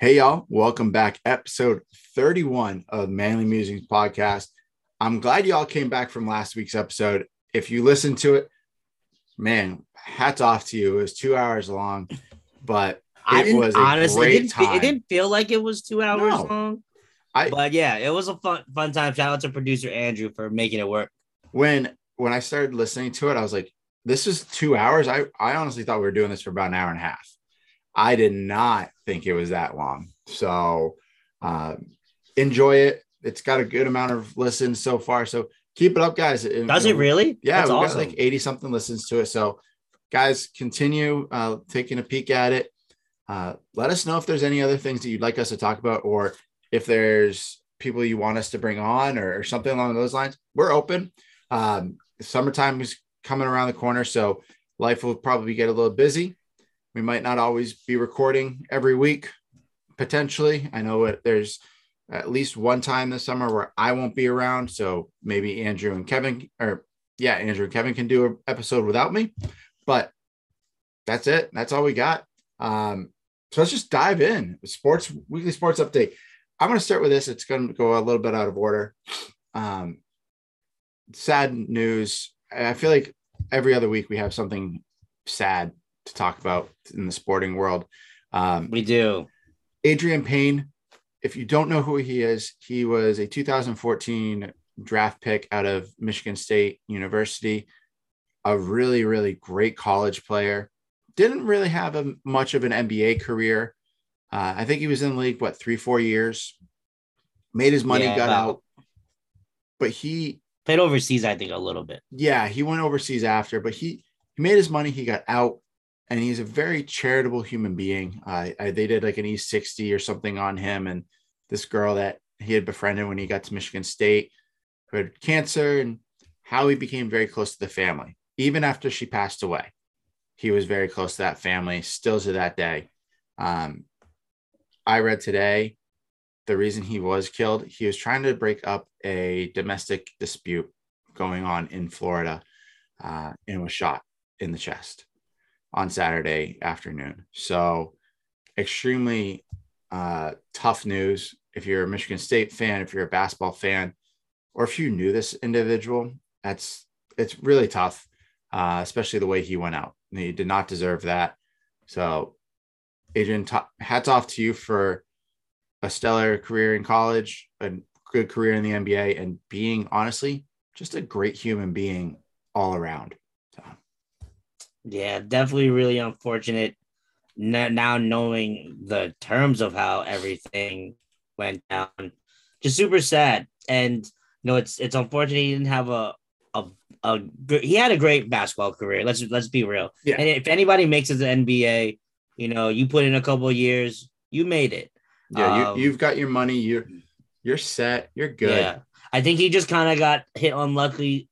Hey, y'all. Welcome back. Episode 31 of Manly Musings podcast. I'm glad y'all came back from last week's episode. If you listened to it, man, hats off to you. It was two hours long, but it was a honestly. It great didn't, time. it didn't feel like it was two hours No. long. I- but yeah, it was a fun fun time. Shout out to producer Andrew for making it work. when when I started listening to it, I was like, this is two hours. I, I honestly thought we were doing this for about an hour and a half. I did not think it was that long. So um, enjoy it. It's got a good amount of listens so far. So keep it up, guys. Does it really? Yeah, That's we awesome. got like 80 something listens to it. So guys, continue uh, taking a peek at it. Uh, let us know if there's any other things that you'd like us to talk about, or if there's people you want us to bring on, or, or something along those lines. We're open. Um, summertime is coming around the corner, so life will probably get a little busy. We might not always be recording every week, potentially. I know it, there's at least one time this summer where I won't be around, so maybe Andrew and Kevin, or yeah, Andrew and Kevin can do an episode without me. But that's it. That's all we got. Um, so let's just dive in. Sports weekly sports update. I'm going to start with this. It's going to go a little bit out of order. Um, sad news. I feel like every other week we have something sad to talk about in the sporting world. Um, We do. Adreian Payne, if you don't know who he is, he was a 2014 draft pick out of Michigan State University, a really, really great college player. Didn't really have a, much of an NBA career. Uh, I think he was in the league, what, three, four years, made his money, Yeah, got about- out. But he, Played overseas, I think, a little bit. yeah, he went overseas after, but he, he made his money, he got out, and he's a very charitable human being. I, they did like an E60 or something on him, and this girl that he had befriended when he got to Michigan State who had cancer, and how he became very close to the family. Even after she passed away, he was very close to that family, still to that day. Um, I read today the reason he was killed, he was trying to break up a domestic dispute going on in Florida uh, and was shot in the chest on Saturday afternoon. So, extremely uh, tough news. If you're a Michigan State fan, if you're a basketball fan, or if you knew this individual, that's it's really tough, uh, especially the way he went out. He did not deserve that. So, Adreian, t- hats off to you for a stellar career in college, a good career in the NBA, and being honestly just a great human being all around. Yeah, definitely really unfortunate. Now knowing the terms of how everything went down, just super sad. And you know, it's it's unfortunate he didn't have a a a. He had a great basketball career. Let's let's be real. Yeah. And if anybody makes it to the NBA, you know, you put in a couple of years, you made it. yeah, Um, you, you've got your money. You're you're set. You're good. Yeah. I think he just kind of got hit unluckily.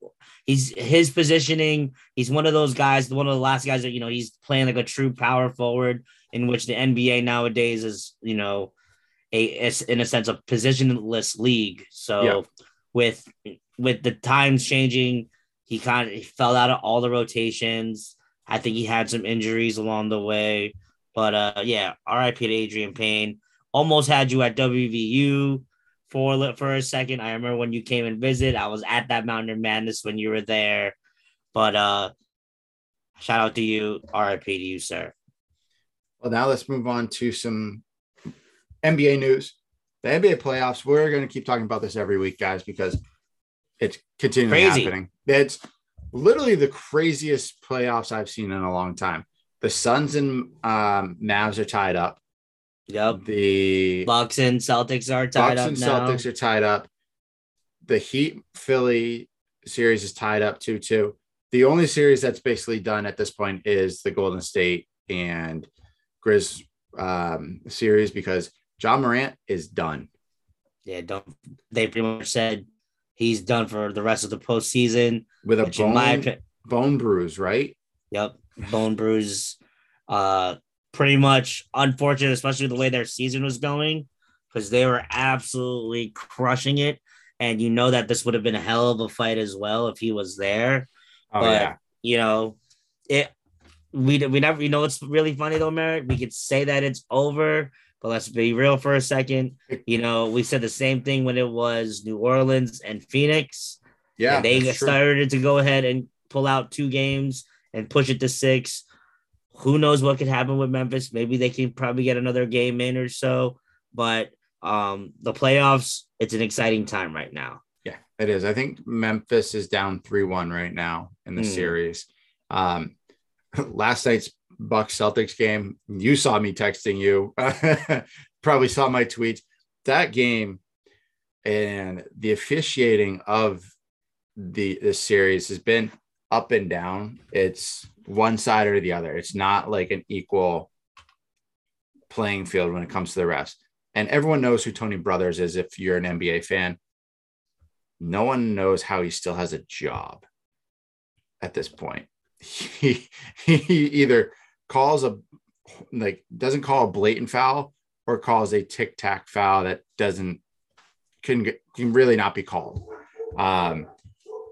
He's his positioning. He's one of those guys, one of the last guys that you know he's playing like a true power forward, in which the NBA nowadays is you know a is in a sense a positionless league. So Yeah. with with the times changing, he kind of fell out of all the rotations. I think he had some injuries along the way, but uh yeah, RIP to Adreian Payne. Almost had you at WVU for a for a second. I remember when you came and visit. I was at that Mountaineer Madness when you were there. But uh shout out to you. RIP to you, sir. Well, now let's move on to some NBA news. The NBA playoffs. We're going to keep talking about this every week, guys, because it's continually Crazy. happening. It's literally the craziest playoffs I've seen in a long time. The Suns and um, Mavs are tied up. Yep. The Bucks and Celtics are tied Bucks up and now. Celtics are tied up. The Heat Philly series is tied up 2 2. The only series that's basically done at this point is the Golden State and Grizz um, series because Ja Morant is done. yeah, don't they pretty much said he's done for the rest of the postseason. with a bone, bone bruise, right? Yep. Bone bruise. Uh pretty much unfortunate, especially the way their season was going, because they were absolutely crushing it. And you know that this would have been a hell of a fight as well if he was there. Oh But- yeah, You know, it we we never you know it's really funny though, Merritt. We could say that it's over, But let's be real for a second. You know, we said the same thing when it was New Orleans and Phoenix. Yeah, and they that's true. started to go ahead and pull out two games and push it to six. Who knows what could happen with Memphis? Maybe they can probably get another game in or so. But um, the playoffs, it's an exciting time right now. Yeah, it is. I think Memphis is down 3 1 right now in the Hmm. series. Um, last night's Bucks Celtics game, you saw me texting you, probably saw my tweets. That game and the officiating of the, the series has been up and down. It's one side or the other. It's not like an equal playing field when it comes to the refs. And everyone knows who Tony Brothers is if you're an NBA fan no one knows how he still has a job at this point. He, he either calls a like doesn't call a blatant foul or calls a tic tac foul that doesn't can can really not be called. Um,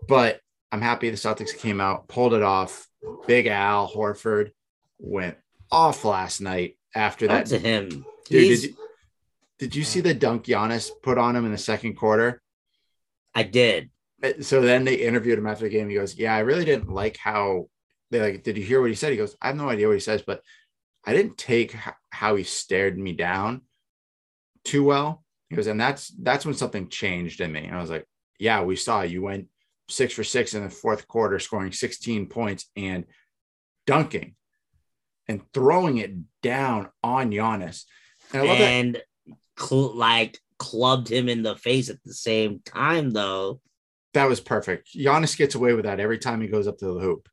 but I'm happy the Celtics came out, pulled it off. Big Al Horford went off last night after that. to him. Dude, did you, did you see the dunk Giannis put on him in the second quarter? I did. Uh, so then they interviewed him after the game. He goes, "Yeah, I really didn't like how they like. Did you hear what he said?" He goes, "I have no idea what he says, but I didn't take how he stared me down too well." He goes, and that's that's when something changed in me. And I was like, "Yeah, we saw you went six for six in the fourth quarter, scoring 16 points and dunking and throwing it down on Giannis." And I love that and cl- like clubbed him in the face at the same time, though. that was perfect. Giannis gets away with that every time he goes up to the hoop.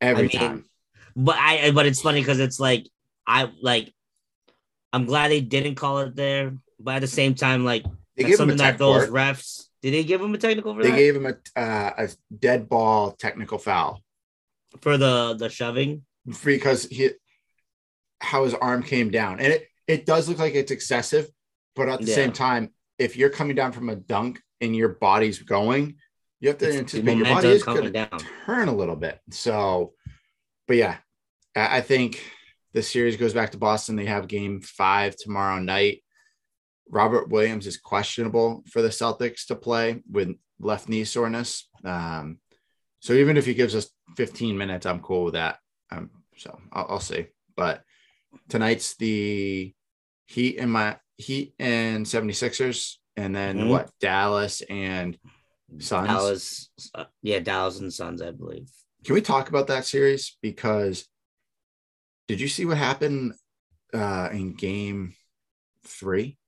Every I mean, time. But I, but it's funny because it's like I like. I'm glad they didn't call it there, but at the same time, like They that's gave him a something that those it. refs did they give him a technical for They that gave him a uh, a dead ball technical foul for the the shoving. because he how his arm came down, and it it does look like it's excessive, but at the Yeah. same time, if you're coming down from a dunk and your body's going, you have to It's anticipate your body is coming going to down. turn a little bit. So, but yeah, I I think the series goes back to Boston. They have game five tomorrow night. Robert Williams is questionable for the Celtics to play with left knee soreness. Um, so even if he gives us 15 minutes, I'm cool with that. Um, so I'll, I'll see. But tonight's the Heat and my Heat and 76ers, and then Mhm. what? Dallas and Suns. Dallas, uh, yeah, Dallas and Suns, I believe. Can we talk about that series? Because did you see what happened uh, in game three?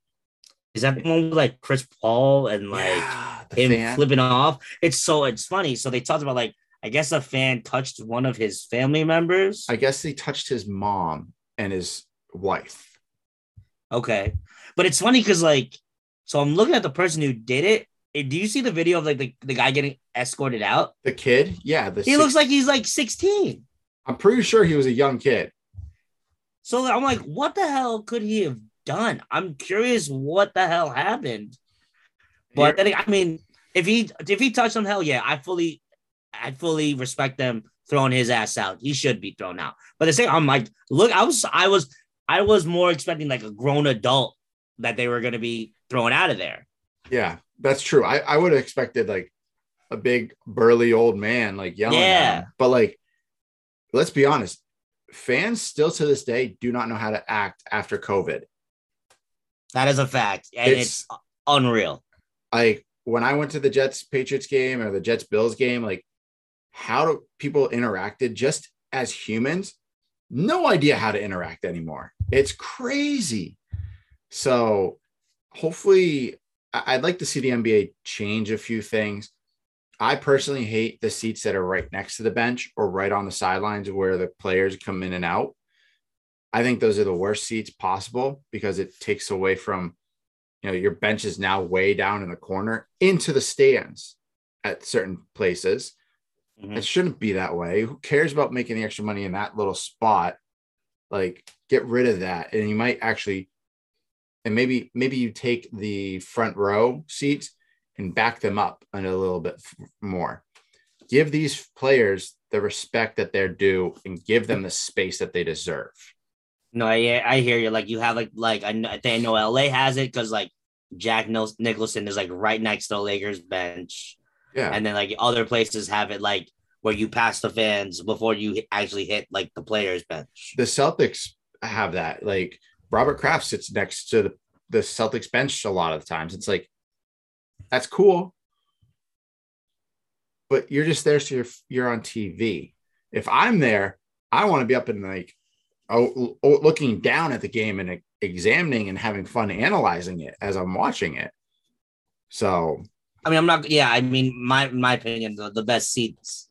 Is that the one with like Chris Paul and like Yeah, him fan. flipping off? It's so it's funny. So they talked about like I guess a fan touched one of his family members. I guess they touched his mom and his wife. Okay. But it's funny because like so I'm looking at the person who did it. Do you see the video of like the, the guy getting escorted out? The kid, yeah, the He six- looks like he's like 16. I'm pretty sure he was a young kid. So I'm like, what the hell could he have done? I'm curious what the hell happened. But then I mean, if he if he touched on hell, yeah, I fully I fully respect them throwing his ass out. He should be thrown out. But the same, I'm like, look, I was I was I was more expecting like a grown adult that they were gonna be thrown out of there. Yeah, that's true. I, I would have expected like a big burly old man like yelling. Yeah. But like, let's be honest, fans still to this day do not know how to act after COVID. That is a fact, and it's, It's- unreal. Like when I went to the Jets Patriots game or the Jets Bills game, like how do people interacted just as humans? No idea how to interact anymore. It's crazy. So hopefully, I'd like to see the NBA change a few things. I personally hate the seats that are right next to the bench or right on the sidelines where the players come in and out. I think those are the worst seats possible because it takes away from, you know, your bench is now way down in the corner into the stands at certain places. Mhm. It shouldn't be that way. Who cares about making the extra money in that little spot? Like, get rid of that. And you might actually, and maybe, maybe you take the front row seats and back them up a little bit more. Give these players the respect that they're due and give them the space that they deserve. No, I I hear you. Like you have like like I know, I think I know LA has it because like Jack Nicholson is like right next to the Lakers bench. Yeah. And then like other places have it like where you pass the fans before you actually hit like the players bench. The Celtics have that. Like Robert Kraft sits next to the, the Celtics bench a lot of the times. It's like that's cool. But you're just there so you're you're on TV. If I'm there, I want to be up in like looking down at the game and examining and having fun analyzing it as I'm watching it. So, I mean, I'm not. Yeah, I mean, my my opinion, the, the best seats,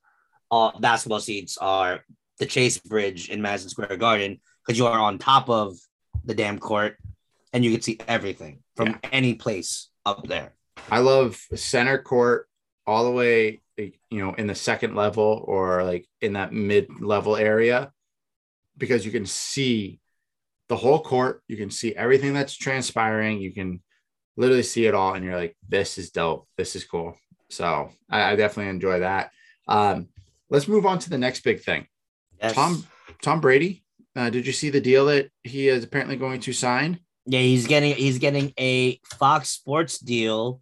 uh, basketball seats, are the Chase Bridge in Madison Square Garden because you are on top of the damn court and you can see everything from yeah. any place up there. I love center court all the way, you know, in the second level or like in that mid level area because you can see the whole court. You can see everything that's transpiring. You can literally see it all, and you're like, "This is dope. This is cool." So I, I definitely enjoy that. Um, let's move on to the next big thing. Yes. Tom Tom Brady. Uh, did you see the deal that he is apparently going to sign? Yeah, he's getting he's getting a Fox Sports deal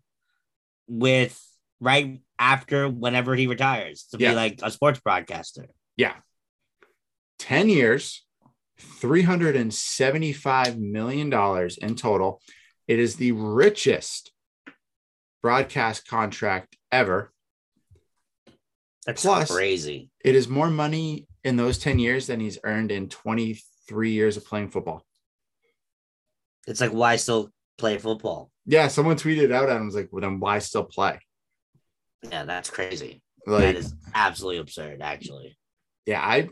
with right after whenever he retires to yeah. be like a sports broadcaster. Yeah. 10 years, $375 million in total. It is the richest broadcast contract ever. That's Plus, crazy. It is more money in those 10 years than he's earned in 23 years of playing football. It's like, why still play football? Yeah, someone tweeted out and was like, well, then why still play? Yeah, that's crazy. Like, that is absolutely absurd, actually. Yeah, I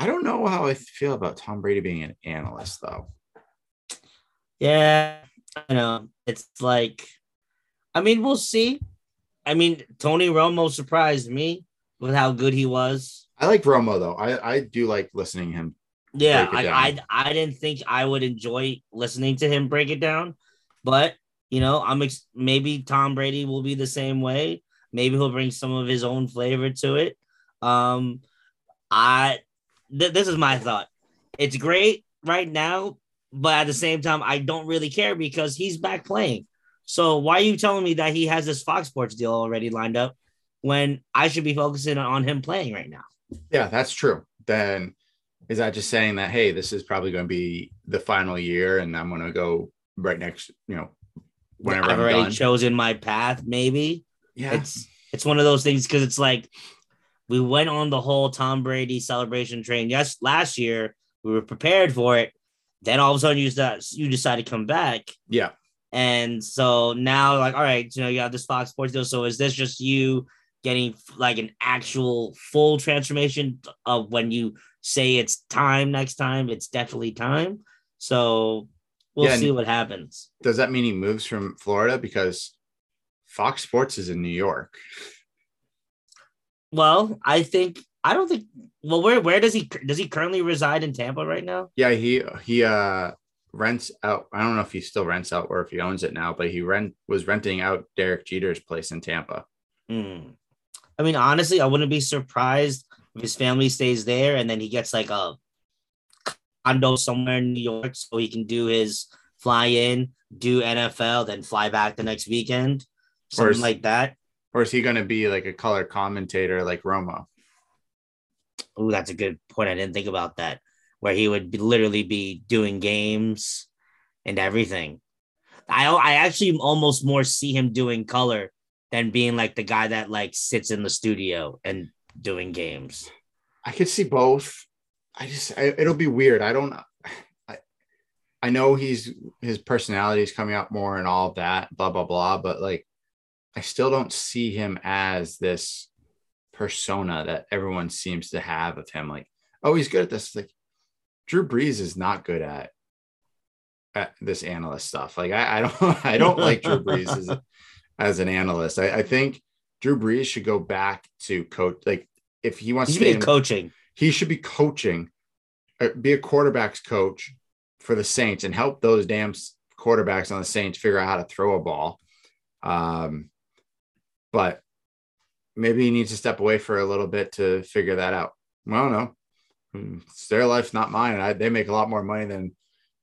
I don't know how I feel about Tom Brady being an analyst, though. Yeah, I know. It's like, I mean, we'll see. I mean, Tony Romo surprised me with how good he was. I like Romo though. I I do like listening to him. Yeah, I, I I didn't think I would enjoy listening to him break it down, but you know, I'm ex- maybe Tom Brady will be the same way. Maybe he'll bring some of his own flavor to it. Um, I th- this is my thought. It's great right now, but at the same time, I don't really care because he's back playing. So why are you telling me that he has this Fox Sports deal already lined up when I should be focusing on him playing right now? Yeah, that's true. Then is that just saying that hey, this is probably going to be the final year, and I'm going to go right next, you know, whenever I've I'm already done. chosen my path? Maybe. Yeah. It's it's one of those things because it's like we went on the whole Tom Brady celebration train. Yes, last year we were prepared for it. Then all of a sudden you decide, you decide to come back. Yeah. And so now, like, all right, you know, you have this Fox Sports deal. So is this just you getting like an actual full transformation of when you say it's time next time? It's definitely time. So we'll yeah, see what happens. Does that mean he moves from Florida because Fox Sports is in New York? Well, I think I don't think. Well, where where does he does he currently reside in Tampa right now? Yeah, he he uh rents out. I don't know if he still rents out or if he owns it now, but he rent was renting out Derek Jeter's place in Tampa. Hmm. I mean, honestly, I wouldn't be surprised if his family stays there and then he gets like a condo somewhere in New York so he can do his fly in, do NFL, then fly back the next weekend, something like that. Or is he going to be like a color commentator like Romo? Oh, that's a good point. I didn't think about that. Where he would be, literally be doing games and everything. I I actually almost more see him doing color than being like the guy that like sits in the studio and doing games. I could see both. I just I, it'll be weird. I don't. I I know he's his personality is coming out more and all of that. Blah blah blah. But like I still don't see him as this persona that everyone seems to have of him. Like, oh, he's good at this. Like, Drew Brees is not good at, at this analyst stuff. Like, I, I don't, I don't like Drew Brees as, as an analyst. I, I, think Drew Brees should go back to coach. Like, if he wants he to be in, coaching, he should be coaching, uh, be a quarterbacks coach for the Saints and help those damn quarterbacks on the Saints figure out how to throw a ball. Um, but maybe he needs to step away for a little bit to figure that out. I don't know. mm, it's their life, not mine. I, they make a lot more money than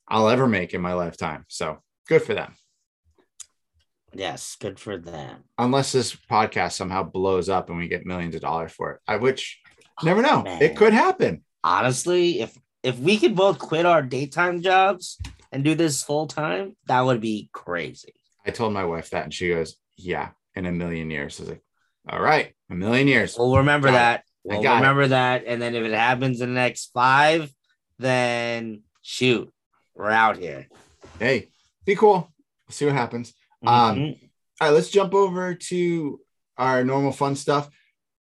I'll ever make in my lifetime. So good for them. Yes, good for them. Unless this podcast somehow blows up and we get millions of dollars for it, I which never know. it could happen. Honestly, if if we could both quit our daytime jobs and do this full time, that would be crazy. I told my wife that, and she goes, "Yeah, in a million years." I was like, "All right, a million years." We'll remember that. I We'll got it. remember that. And then if it happens in the next five, then shoot, we're out here. Hey, be cool. We'll see what happens. Um, Mhm. All right, let's jump over to our normal fun stuff.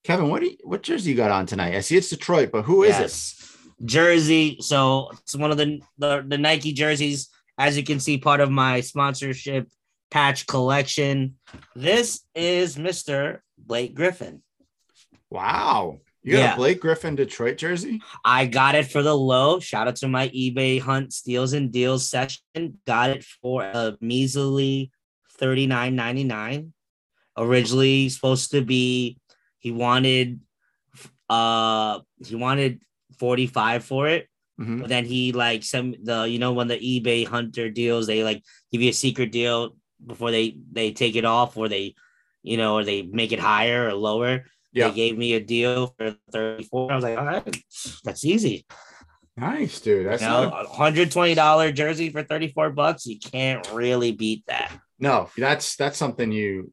Kevin, what do you, what jersey you got on tonight? I see it's Detroit, but who is it? Yes. Jersey. So it's one of the, the the Nike jerseys. As you can see, part of my sponsorship patch collection. This is Mr. Blake Griffin. Wow, you got Yeah. a Blake Griffin Detroit jersey? I got it for the low. Shout out to my eBay Hunt Steals and Deals session. Got it for a measly thirty nine ninety nine. Originally supposed to be, he wanted, uh, he wanted forty five for it. Mhm. But then he like some the you know when the eBay hunter deals they like give you a secret deal before they they take it off or they you know or they make it higher or lower. Yeah, They gave me a deal for 34. I was like, all right, that's easy. nice, dude. That's you know, a $120 jersey for 34 bucks. You can't really beat that. no, that's that's something you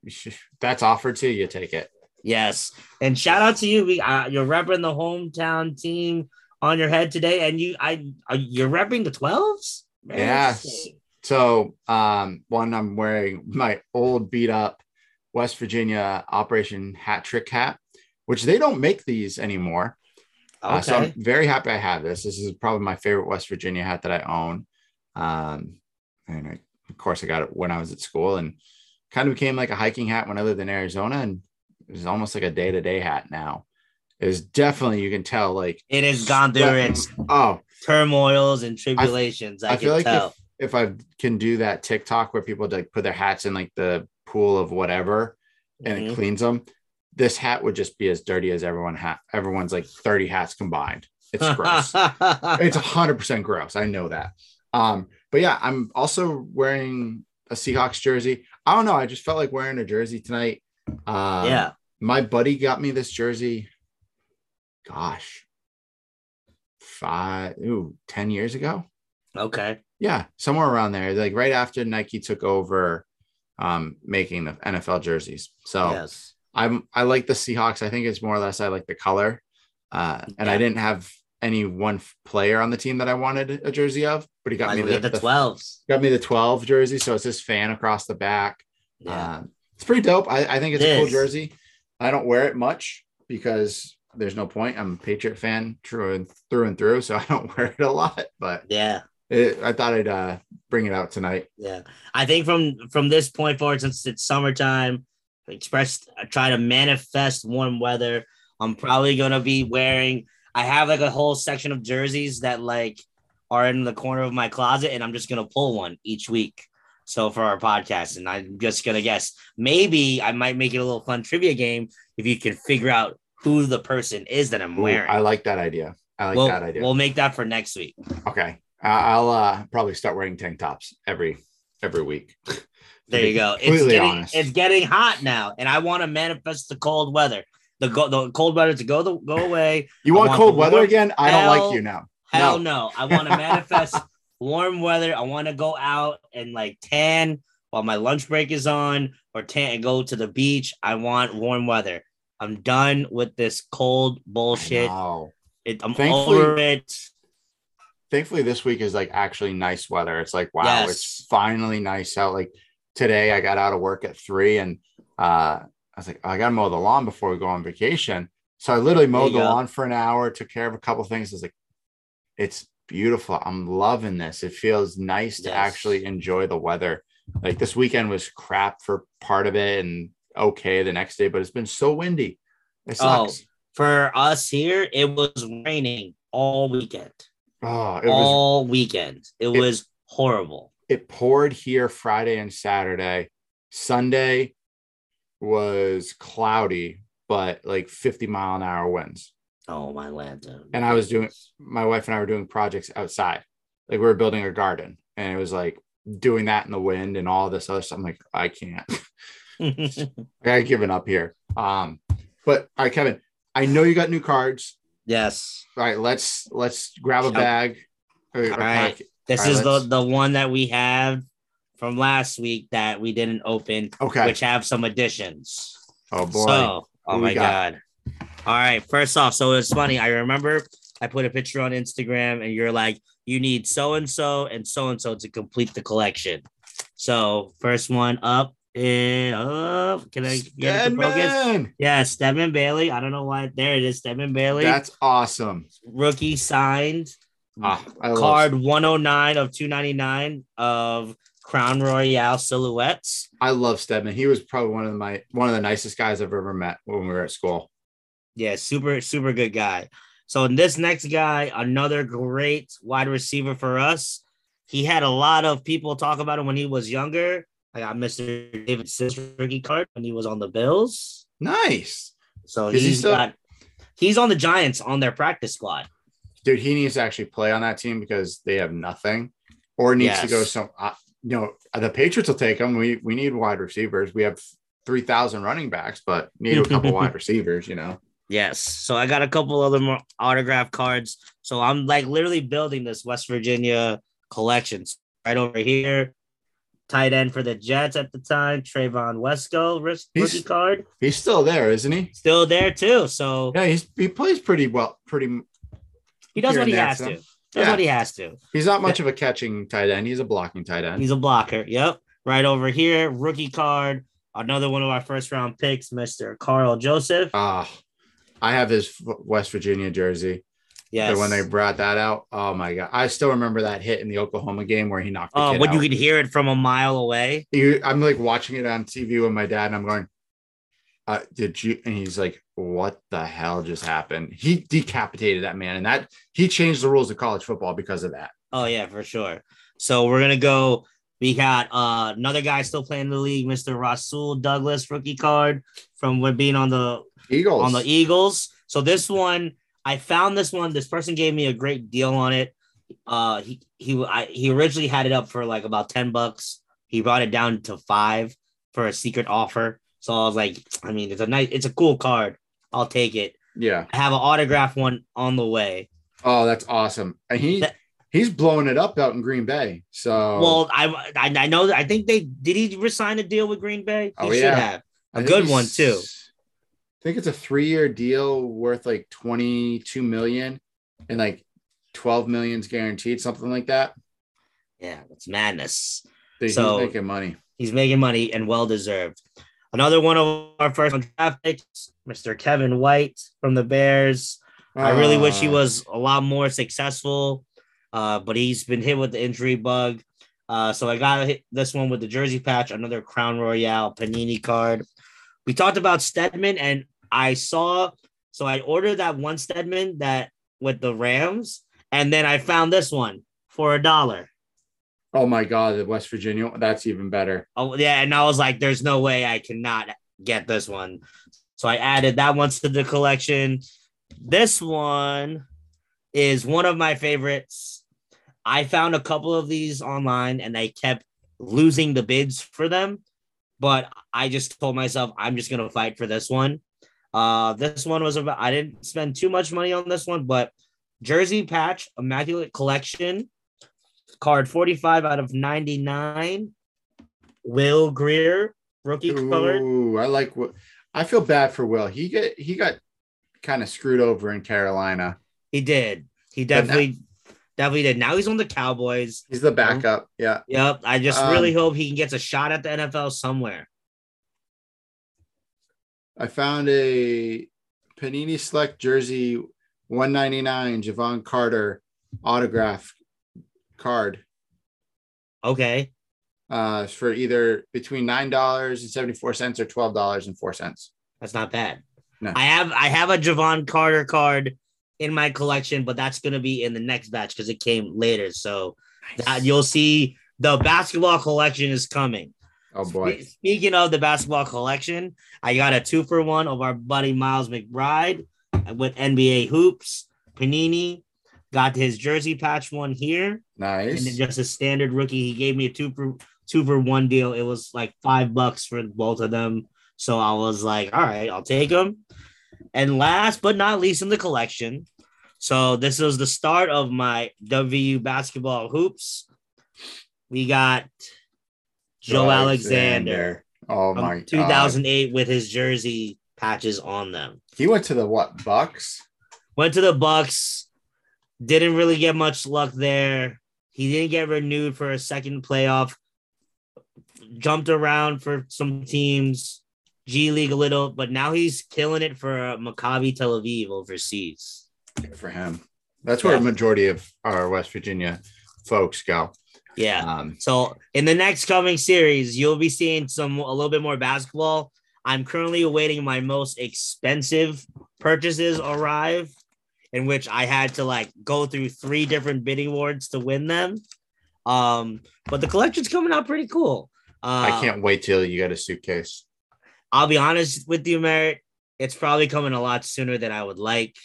that's offered to you. Take it. Yes. And shout out to you. We, uh, you're repping the hometown team on your head today. And you, I, are, you're repping the 12s? Very Yes. So, um, one I'm wearing my old beat up West Virginia Operation Hat Trick hat, which they don't make these anymore. Uh, so I'm very happy I have this. This is probably my favorite West Virginia hat that I own. Um, and I, of course, I got it when I was at school and kind of became like a hiking hat when I lived in Arizona. And it was almost like a day to day hat now. It's definitely, you can tell, like, it has gone through its oh, turmoils and tribulations. I, I, can feel like tell. if, if I can do that TikTok where people like put their hats in like the pool of whatever and Mhm. it cleans them, this hat would just be as dirty as everyone hat. Everyone's like 30 hats combined. It's gross. it's hundred percent gross. I know that. Um, but yeah, I'm also wearing a Seahawks jersey. I don't know. I just felt like wearing a jersey tonight. Um, yeah. my buddy got me this jersey. Gosh, five, ooh, 10 years ago. Okay. Yeah, somewhere around there. Like right after Nike took over um making the NFL jerseys. So Yes. I'm I like the Seahawks. I think it's more or less I like the color. Uh and I didn't have any one player on the team that I wanted a jersey of, but he got me the, the the- 12s. got me the 12 jersey. So it's this fan across the back. Yeah. Um, it's pretty dope. I, I think it's It a cool is. jersey. I don't wear it much because there's no point. I'm a Patriot fan through and through and through, so I don't wear it a lot. But yeah. It, I thought I'd uh, bring it out tonight. Yeah, I think from from this point forward, since it's summertime, express I try to manifest warm weather. I'm probably gonna be wearing. I have like a whole section of jerseys that like are in the corner of my closet, and I'm just gonna pull one each week. So for our podcast, and I'm just gonna guess. Maybe I might make it a little fun trivia game if you can figure out who the person is that I'm Ooh, wearing. I like that idea. I like we'll, that idea. we'll make that for next week. okay, I'll uh, probably start wearing tank tops every every week. There you go. It's getting honest. it's getting hot now, and I want to manifest the cold weather. The go, the cold weather to go the go away. You want want cold weather warm- again? I don't Hell- like you now. Hell No. no! I want to manifest warm weather. I want to go out and like tan while my lunch break is on, or tan and go to the beach. I want warm weather. I'm done with this cold bullshit. Wow. It, I'm Thankfully- over it. Thankfully this week is like actually nice weather. It's like wow, Yes. it's finally nice out. Like today, I got out of work at three, and uh, I was like, I got to mow the lawn before we go on vacation. So I literally mowed the go. lawn for an hour, took care of a couple things. I was like, it's beautiful. I'm loving this. It feels nice to actually enjoy the weather. Like this weekend was crap for part of it, and okay the next day, but it's been so windy. It Oh. For us here, it was raining all weekend. Oh, it was all weekend. It, it- was horrible. it poured here Friday and Saturday. Sunday was cloudy, but like 50 mile an hour winds. Oh my lantern. and I was doing my wife and I were doing projects outside. Like we were building a garden and it was like doing that in the wind and all this other stuff. I'm like, I can't. I gotta given up here. Um, but all right, Kevin, I know you got new cards. Yes. All right, let's let's grab a bag. or- All right. This All right, is the the one that we have from last week that we didn't open, Okay. which have some additions. oh boy. So, oh my god. All right, first off, so it's funny. I remember I put a picture on Instagram and you're like, you need so and so and so and so to complete the collection. So, first one up is up. Can I get it to! Yeah, Stedman Bailey. I don't know why. There it is, Stedman Bailey. That's awesome. rookie signed Ah, I love card 109 of 299 of Crown Royale silhouettes. I love Stedman. He was probably one of my one of the nicest guys I've ever met when we were at school. Yeah, super, super good guy. So in this next guy, another great wide receiver for us. He had a lot of people talk about him when he was younger. I got Mr. David rookie card when he was on the Bills. Nice. So Is he he's still- got he's on the Giants on their practice squad. Dude, he needs to actually play on that team because they have nothing or needs to go Yes. some uh, you know, the Patriots will take him. We we need wide receivers. We have 3000 running backs, but need a couple wide receivers, you know. Yes. So I got a couple other more autograph cards. So I'm like literally building this West Virginia collections right over here. Tight end for the Jets at the time, Trevon Wesco risk- He's- rookie card, He's still there, isn't he? still there too. So Yeah, he's he plays pretty well, pretty he does what he has to. Does Yeah. what he has to. He's not much of a catching tight end. He's a blocking tight end. He's a blocker. Yep. Right over here, rookie card. Another one of our first round picks, Mr. Karl Joseph. Ah, I have his West Virginia jersey. Yes. So when they brought that out, oh my god, I still remember that hit in the Oklahoma game where he knocked. Oh, when you could hear it from a mile away. You- I'm like watching it on TV with my dad, and I'm going, uh, "Did you?" And he's like, "What the hell just happened?" He decapitated that man, and that he changed the rules of college football because of that. Oh yeah, for sure. So we're gonna go. We got uh, another guy still playing in the league, Mr. Rasul Douglas, rookie card from being on the Eagles on the Eagles. So this one, I found this one. This person gave me a great deal on it. Uh, he he I, he originally had it up for like about ten bucks. He brought it down to five for a secret offer. So I was like, I mean, it's a nice, it's a cool card. I'll take it. yeah. I have an autograph one on the way. Oh, that's awesome. And he That- he's blowing it up out in Green Bay. So Well, I, I I know that I think they did he resign a deal with Green Bay? He Oh, should yeah. have a good one too. I think it's a three-year deal worth like 22 million and like 12 millions guaranteed, something like that. Yeah, that's madness. Dude, So- he's making money. He's making money and well deserved. Another one of our first draft picks, Mr. Kevin White from the Bears. I really wish he Uh, was a lot more successful, uh, but he's been hit with the injury bug. Uh, so I got hit this one with the jersey patch, another Crown Royale Panini card. We talked about Stedman, and I saw, so I ordered that one Stedman that with the Rams, and then I found this one for a dollar. Oh my god, the West Virginia. That's even better. Oh yeah, and I was like, "There's no way I cannot get this one." So I added that one to the collection. This one is one of my favorites. I found a couple of these online, and I kept losing the bids for them. But I just told myself I'm just gonna fight for this one. Uh, this one was about. I didn't spend too much money on this one, but jersey patch, immaculate collection, card 45 out of 99. Will Grier, rookie card. Ooh, I like what I feel bad for Will. He get he got kind of screwed over in Carolina. He did. He definitely, definitely did. Now he's on the Cowboys. He's the backup. Yeah. Yep. I just Um, really hope he gets a shot at the NFL somewhere. I found a Panini Select jersey 199 Jevon Carter autograph card. Okay. Uh for either between nine dollars and seventy four cents or twelve dollars and four cents. That's not bad. No. I have I have a Jevon Carter card in my collection, but that's gonna be in the next batch because it came later. So that you'll see the basketball collection is coming. Oh boy. Spe- Speaking of the basketball collection, I got a two for one of our buddy Miles McBride with NBA hoops. Panini got his jersey patch one here, Nice. and then just a standard rookie. He gave me a two for two for one deal. It was like five bucks for both of them. So I was like, all right, I'll take them. And last but not least in the collection, so this was the start of my WU basketball hoops. We got Joe Alexander Oh from my god. 2008 with his jersey patches on them. He went to the what Bucks? Went to the Bucks. Didn't really get much luck there. He didn't get renewed for a second playoff. Jumped around for some teams, G League a little, but now he's killing it for Maccabi Tel Aviv overseas. Good for him. That's where Yeah. a majority of our West Virginia folks go. Yeah. Um, So in the next coming series, you'll be seeing some a little bit more basketball. I'm currently awaiting my most expensive purchases arrive, in which I had to like go through three different bidding wars to win them. Um, but the collection's coming out pretty cool. Uh, I can't wait till you get a suitcase. I'll be honest with you, Merritt. It's probably coming a lot sooner than I would like,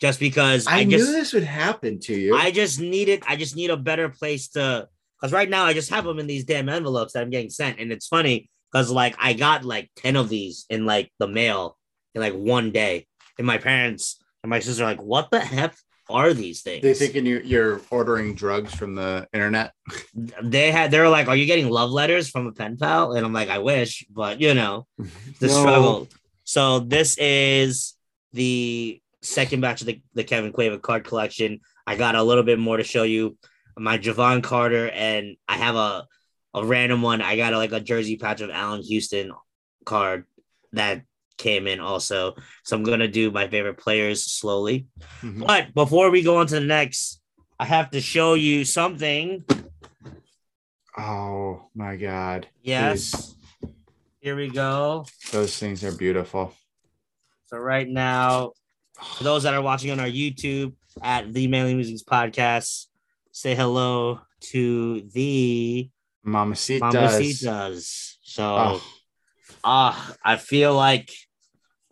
just because I, I, knew just this would happen to you. I just need it. I just need a better place to, because right now I just have them in these damn envelopes that I'm getting sent, and it's funny because like I got like ten of these in like the mail in like one day, and my parents and my sister are like, "What the heck are these things?" they thinking you, you're ordering drugs from the internet. they had they were like, "Are you getting love letters from a pen pal?" And I'm like, "I wish, but you know." the No. struggle. So this is the second batch of the, the Kevin Quaver card collection. I got a little bit more to show you. My Jevon Carter and I have a a random one. I got a, like a jersey patch of Allan Houston card that came in also. So I'm gonna do my favorite players slowly. Mhm. But before we go on to the next, I have to show you something. Oh my god. Yes. Here we go. Those things are beautiful. So right now, for those that are watching on our YouTube at the Manly Musings Podcast, say hello to the Mambacitas. Mambacitas. So Oh, ah, I feel like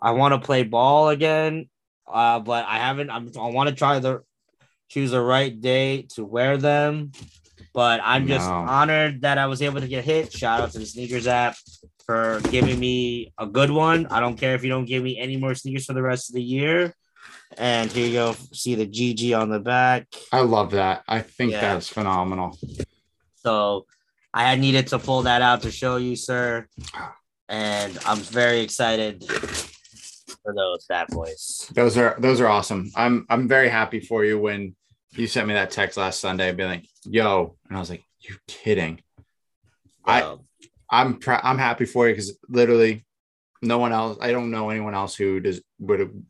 I want to play ball again, uh, but I haven't. I'm, I want to try the choose the right day to wear them. But I'm just No. honored that I was able to get hit. Shout out to the sneakers app for giving me a good one. I don't care if you don't give me any more sneakers for the rest of the year. And here you go. See the GG on the back. I love that. I think Yeah. that's phenomenal. So I had needed to pull that out to show you, sir. And I'm very excited for those bad boys. Those are those are awesome. I'm I'm very happy for you when you sent me that text last Sunday, being like, "Yo," and I was like, "You kidding?" I- I'm pr- I'm happy for you because literally, no one else. I don't know anyone else who does would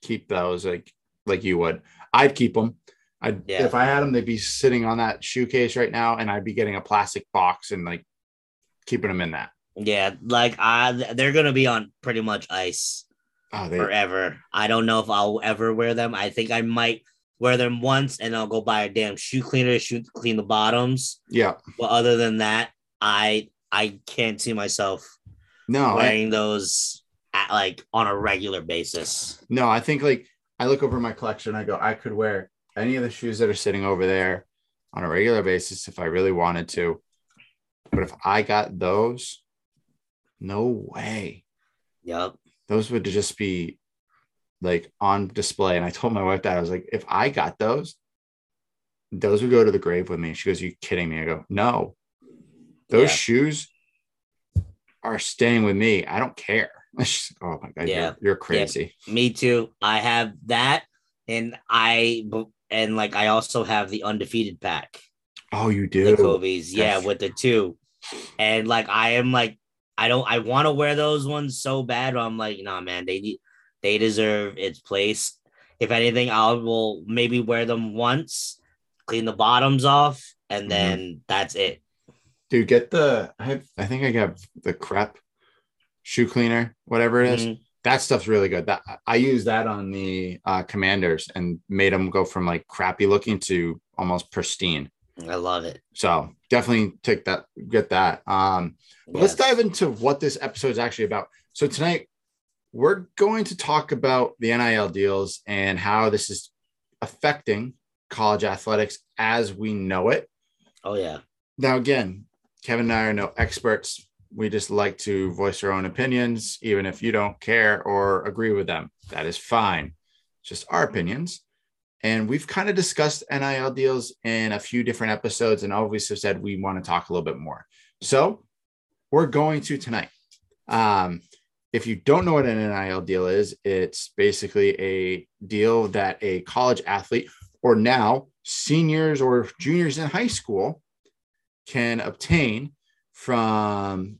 keep those like like you would. I'd keep them. I Yeah. if I had them, they'd be sitting on that shoe case right now, and I'd be getting a plastic box and like keeping them in that. yeah, like I they're gonna be on pretty much ice Oh, they forever. I don't know if I'll ever wear them. I think I might wear them once and I'll go buy a damn shoe cleaner to shoot, clean the bottoms. yeah. But other than that, I I can't see myself No, I, wearing those at, like on a regular basis. No, I think like I look over my collection, I go, I could wear any of the shoes that are sitting over there on a regular basis if I really wanted to. But if I got those, no way. Yep. Those would just be like on display. And I told my wife that I was like, if I got those, those would go to the grave with me. She goes, You kidding me? I go, No. Those Yeah. shoes are staying with me. I don't care. She's- oh my god, Yeah. you're, you're crazy. Me too. I have that, and I and like I also have the undefeated pack, Oh, you the do. Kobe's. Yeah, That's- with the two, and like I am like I don't I want to wear those ones so bad. But I'm like, nah, man, they need they deserve its place. If anything, I will maybe wear them once, clean the bottoms off, and Mhm. then that's it. Dude, get the I have I think I got the crep shoe cleaner, whatever it is. Mhm. That stuff's really good. That I use that on the uh, commanders and made them go from like crappy looking to almost pristine. I love it. So definitely take that, get that. Um, but let's dive into what this episode is actually about. So tonight we're going to talk about the NIL deals and how this is affecting college athletics as we know it. Oh yeah. Now, again, Kevin and I are no experts. We just like to voice our own opinions, even if you don't care or agree with them. That is fine. Just our opinions. And we've kind of discussed NIL deals in a few different episodes and always have said we want to talk a little bit more. So we're going to tonight. Um, if you don't know what an NIL deal is, it's basically a deal that a college athlete or now seniors or juniors in high school can obtain from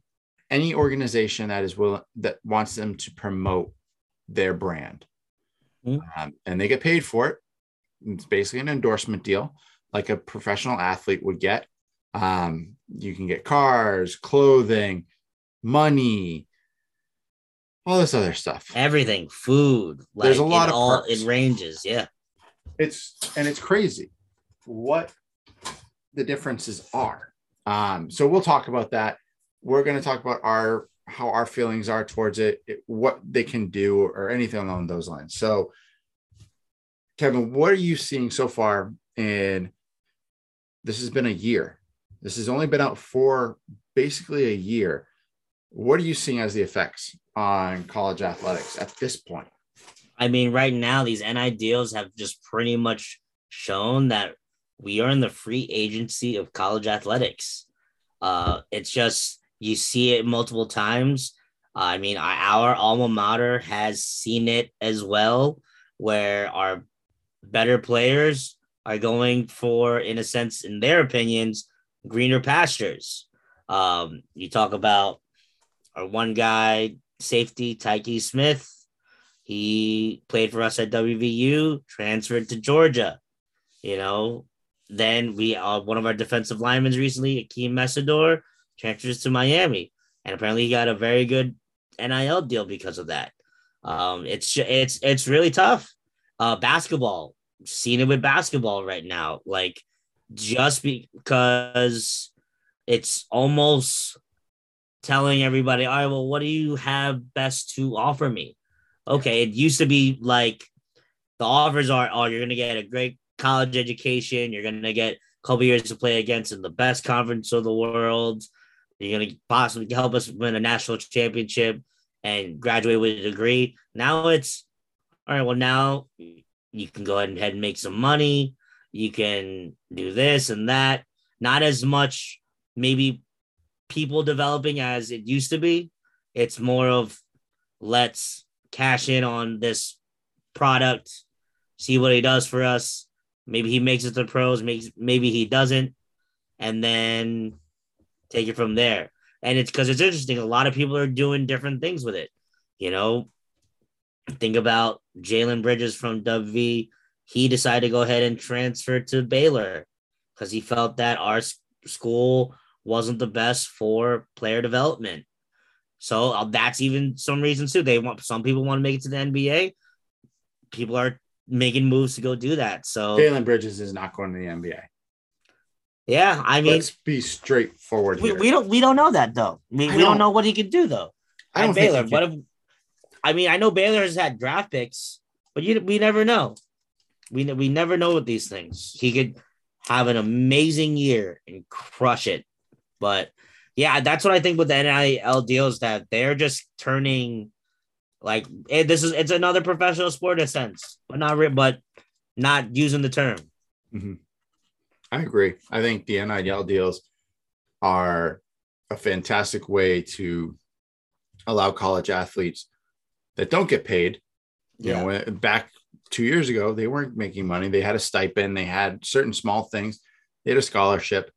any organization that is willing that wants them to promote their brand. Mm-hmm. Um, and they get paid for it. It's basically an endorsement deal, like a professional athlete would get. Um, you can get cars, clothing, money, all this other stuff. Everything, food. Like There's a lot of all perks. it ranges. Yeah. It's and it's crazy what the differences are. Um, so we'll talk about that. We're going to talk about our how our feelings are towards it, it, what they can do, or anything along those lines. So, Kevin, what are you seeing so far? In this has been a year. This has only been out for basically a year. What are you seeing as the effects on college athletics at this point? I mean, right now, these NI deals have just pretty much shown that we are in the free agency of college athletics. Uh, it's just, you see it multiple times. Uh, I mean, our alma mater has seen it as well, where our better players are going for, in a sense, in their opinions, greener pastures. Um, you talk about our one guy, safety, Tykee Smith. He played for us at WVU, transferred to Georgia. You know, then we uh, one of our defensive linemen recently, Akeem Mesidor, transfers to Miami, and apparently he got a very good NIL deal because of that. Um, it's it's it's really tough. Uh, basketball, seen it with basketball right now, like just because it's almost telling everybody, all right, well, what do you have best to offer me? Okay, it used to be like the offers are, oh, you're gonna get a great college education. You're going to get a couple years to play against in the best conference of the world. You're going to possibly help us win a national championship and graduate with a degree. Now it's all right. Well, now you can go ahead and make some money. You can do this and that. Not as much, maybe people developing as it used to be. It's more of let's cash in on this product, see what he does for us, Maybe he makes it to pros, makes maybe he doesn't, and then take it from there. And it's because it's interesting. A lot of people are doing different things with it. You know, think about Jalen Bridges from WV. He decided to go ahead and transfer to Baylor because he felt that our school wasn't the best for player development. So uh, that's even some reasons too. They want some people want to make it to the NBA. People are making moves to go do that. So Jalen Bridges is not going to the NBA. Yeah, I mean, let's be straightforward. We, we don't we don't know that though. I we don't, don't know what he could do though. I don't Baylor. What if? I mean, I know Baylor has had draft picks, but you we never know. We we never know with these things. He could have an amazing year and crush it, but yeah, that's what I think with the NIL deals that they're just turning like it, this is it's another professional sport in a sense, but not re- but not using the term. Mm-hmm. I agree. I think the NIL deals are a fantastic way to allow college athletes that don't get paid. You yeah. know, back two years ago, they weren't making money. They had a stipend, they had certain small things, they had a scholarship,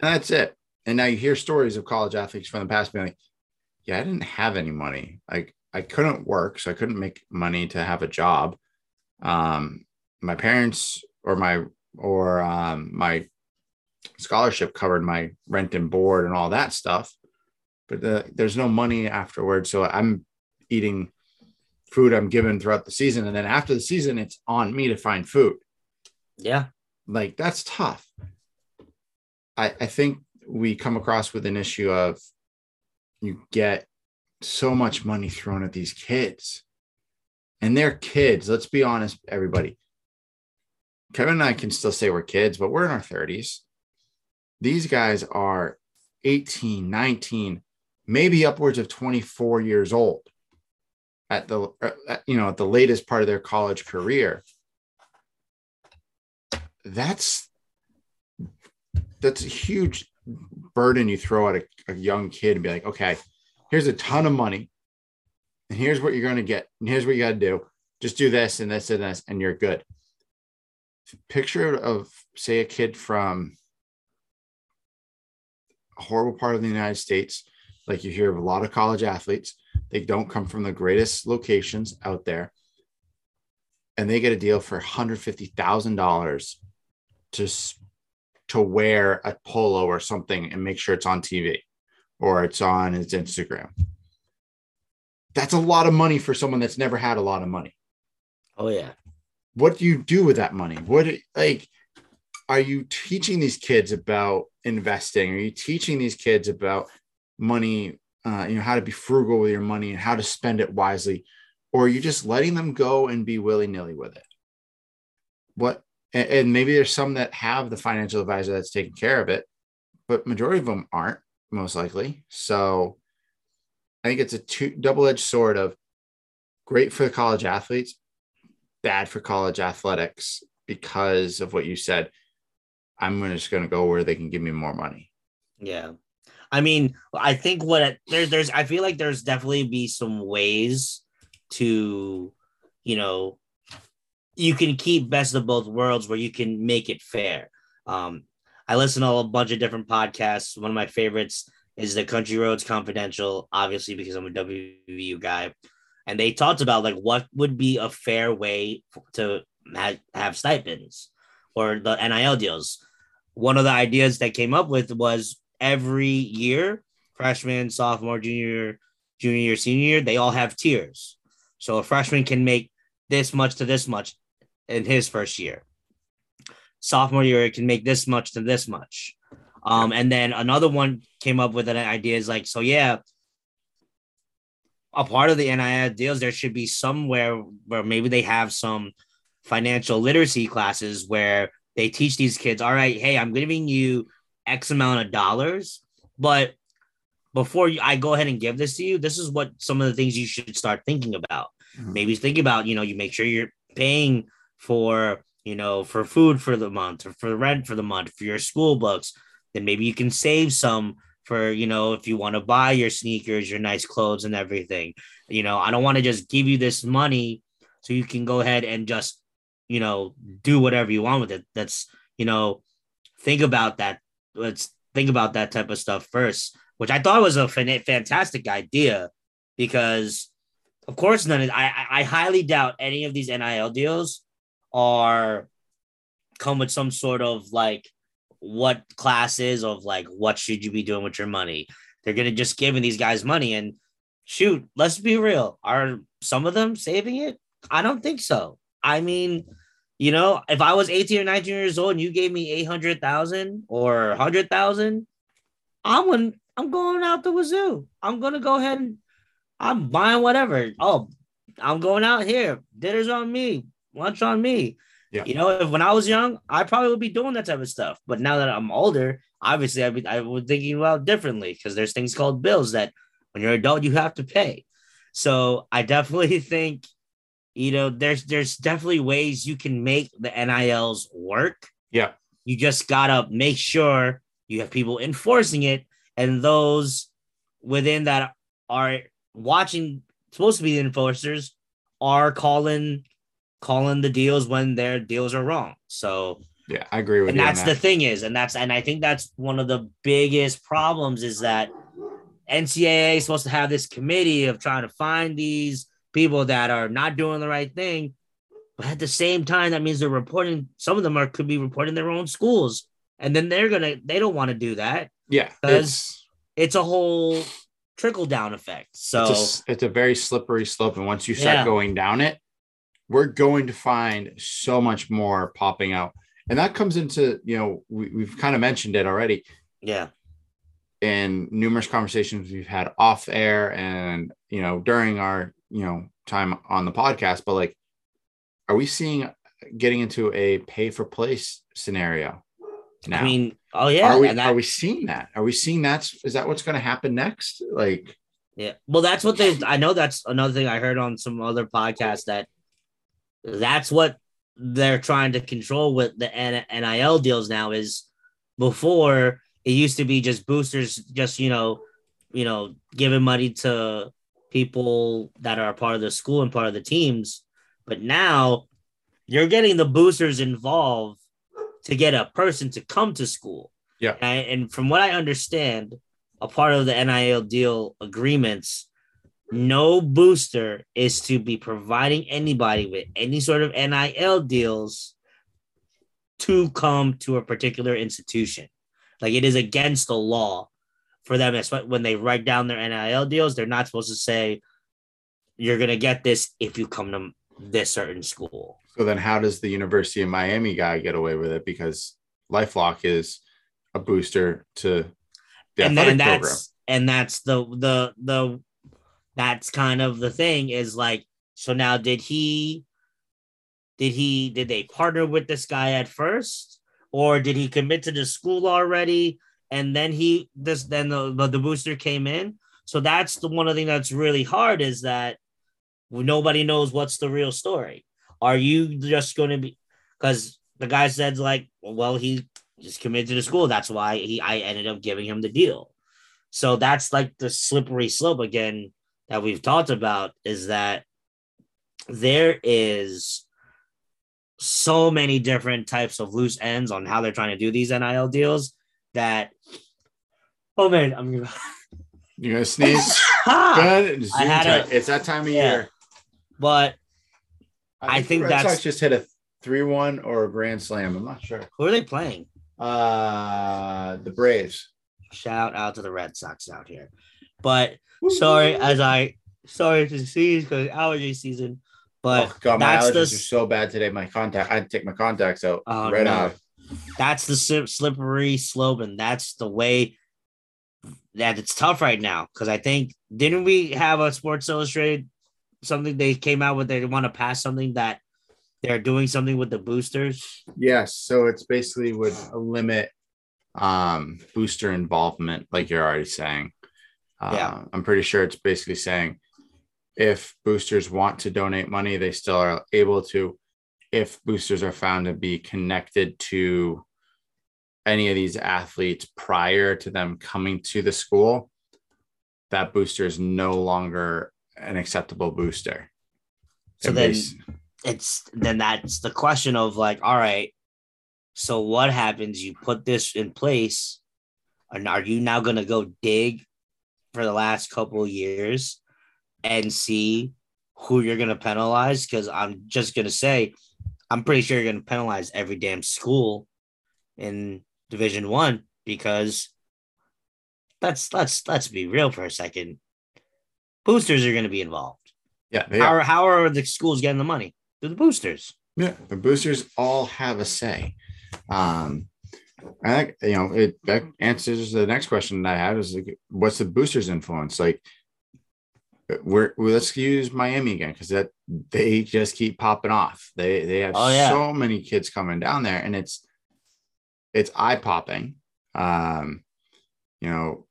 and that's it. And now you hear stories of college athletes from the past being like, yeah, I didn't have any money. Like I couldn't work, so I couldn't make money to have a job. Um, my parents or my or um, my scholarship covered my rent and board and all that stuff, but the, there's no money afterwards. So I'm eating food I'm given throughout the season, and then after the season, it's on me to find food. Yeah, like that's tough. I I think we come across with an issue of you get so much money thrown at these kids. And they're kids. Let's be honest, everybody. Kevin and I can still say we're kids, but we're in our 30s. These guys are 18, 19, maybe upwards of 24 years old at the uh, you know at the latest part of their college career. That's that's a huge burden you throw at a, a young kid and be like okay here's a ton of money. And here's what you're going to get. And here's what you got to do. Just do this and this and this and you're good. Picture of say a kid from a horrible part of the united states. Like you hear of a lot of college athletes they don't come from the greatest locations out there. And they get a deal for $150000 to to wear a polo or something and make sure it's on tv or it's on his instagram. That's a lot of money for someone that's never had a lot of money. Oh yeah. what do you do with that money? What like are you teaching these kids about investing? Are you teaching these kids about money uh, you know how to be frugal with your money and how to spend it wisely or you're you just letting them go and be willy-nilly with it. What and, and maybe there's some that have the financial advisor that's taking care of it but majority of them aren't most likely. So i think it's a two, double-edged sword of great for the college athletes bad for college athletics because of what you said i'm just going to go where they can give me more money. Yeah. I mean, I think what it, there's there's I feel like there's definitely be some ways to, you know, you can keep best of both worlds where you can make it fair. Um, I listen to a bunch of different podcasts. One of my favorites is the Country Roads Confidential, obviously because I'm a WVU guy, and they talked about like what would be a fair way to ha- have stipends or the NIL deals. One of the ideas that came up with was every year, freshman, sophomore, junior, junior year, senior year, they all have tiers. So a freshman can make this much to this much in his first year. Sophomore year, it can make this much to this much. Um, and then another one came up with an idea is like, so yeah, a part of the NIL deals, there should be somewhere where maybe they have some financial literacy classes where they teach these kids, all right, hey, I'm giving you X amount of dollars, but before I go ahead and give this to you, this is what some of the things you should start thinking about. Mhm. Maybe think about, you know, you make sure you're paying for, you know, for food for the month or for rent for the month, for your school books. Then maybe you can save some for, you know, if you want to buy your sneakers, your nice clothes and everything. You know, I don't want to just give you this money so you can go ahead and just, you know, do whatever you want with it. That's, you know, think about that. Let's think about that type of stuff first, which I thought was a fan- fantastic idea because, of course, none of I, I I highly doubt any of these NIL deals are come with some sort of like what classes of like what should you be doing with your money. They're gonna just giving these guys money and shoot. Let's be real. Are some of them saving it? I don't think so. I mean, you know, if I was 18 or 19 years old and you gave me 800,000 or 100,000, I'm going I'm going out to the wazoo. I'm going to go ahead and I'm buying whatever. Oh, I'm going out here. Dinner's on me. Lunch on me. Yeah. You know, if when I was young, I probably would be doing that type of stuff. But now that I'm older, obviously I'd be, I would thinking about differently because there's things called bills that when you're an adult you have to pay. So I definitely think you know there's there's definitely ways you can make the NILs work. Yeah. You just gotta make sure you have people enforcing it, and those within that are watching supposed to be the enforcers are calling calling the deals when their deals are wrong. So Yeah, I agree with and you. on that's the thing is and that's and i think that's one of the biggest problems is that ncaa is supposed to have this committee of trying to find these people that are not doing the right thing but at the same time that means they're reporting some of them are could be reporting their own schools. And then they're gonna they don't want to do that yeah, because- it's it's a whole trickle down effect. So it's, a, it's a very slippery slope, and once you start Yeah. going down it, we're going to find so much more popping out, and that comes into you know we, we've kind of mentioned it already. yeah. In numerous conversations we've had off air and you know during our you know time on the podcast but like are we seeing getting into a pay for place scenario now I mean, oh yeah, are we and that- are we seeing that are we seeing that's is that what's going to happen next like Yeah. Well, that's what they. I know that's another thing I heard on some other podcast that that's what they're trying to control with the NIL deals now. Is before it used to be just boosters, just you know, you know, giving money to people that are part of the school and part of the teams, but now you're getting the boosters involved to get a person to come to school. Yeah. And from what I understand, a part of the NIL deal agreements, no booster is to be providing anybody with any sort of NIL deals to come to a particular institution. Like it is against the law for them when they write down their NIL deals, they're not supposed to say you're gonna get this if you come to this certain school. so then how does the university of miami guy get away with it? Because lifelock is a booster to the and athletic that's program. and that's the the the that's kind of the thing is like so now did he did he did they partner with this guy at first? Or did he commit to the school already and then he this then the, the, booster came in. So that's the one of the thing that's really hard is that nobody knows what's the real story. Are you just going to be because the guy said like well he just committed to the school. That's why he i ended up giving him the deal. So that's like the slippery slope again that we've talked about is that there is so many different types of loose ends on how they're trying to do these NIL deals that oh man, I'm gonna you're gonna sneeze! I had time. a- it's that time of Yeah. year but I the think that's- Sox just hit a three-one or a grand slam. I'm not sure. who are they playing? Uh, the Braves. Shout out to the Red Sox out here. But sorry, as I sorry to see because allergy season. But oh God, my that's allergies the are so bad today. My contact, I had to take my contacts out. Oh, Red no. eye. That's the slippery slope, and that's the way that it's tough right now. Because I think didn't we have a Sports Illustrated something they came out with? They want to pass something that they're doing something with the boosters. Yes, so it's basically would limit um booster involvement, like you're already saying. Uh, Yeah. I'm pretty sure it's basically saying if boosters want to donate money, they still are able to. If boosters are found to be connected to any of these athletes prior to them coming to the school, that booster is no longer an acceptable booster. So then it's then that's the question of like, all right, so what happens? You put this in place, and are you now going to go dig for the last couple of years and see who you're going to penalize? Because I'm just going to say, I'm pretty sure you're going to penalize every damn school in Division One because let's let's let's be real for a second. Boosters are going to be involved. yeah, How are. are, how are the schools getting the money? Through the boosters. Yeah, the boosters all have a say. Um, I think you know it that answers the next question that I have is like, what's the boosters' influence? Like, we're let's use Miami again because that they just keep popping off. They they have Oh, yeah. so many kids coming down there, and it's it's eye popping. Um, you know,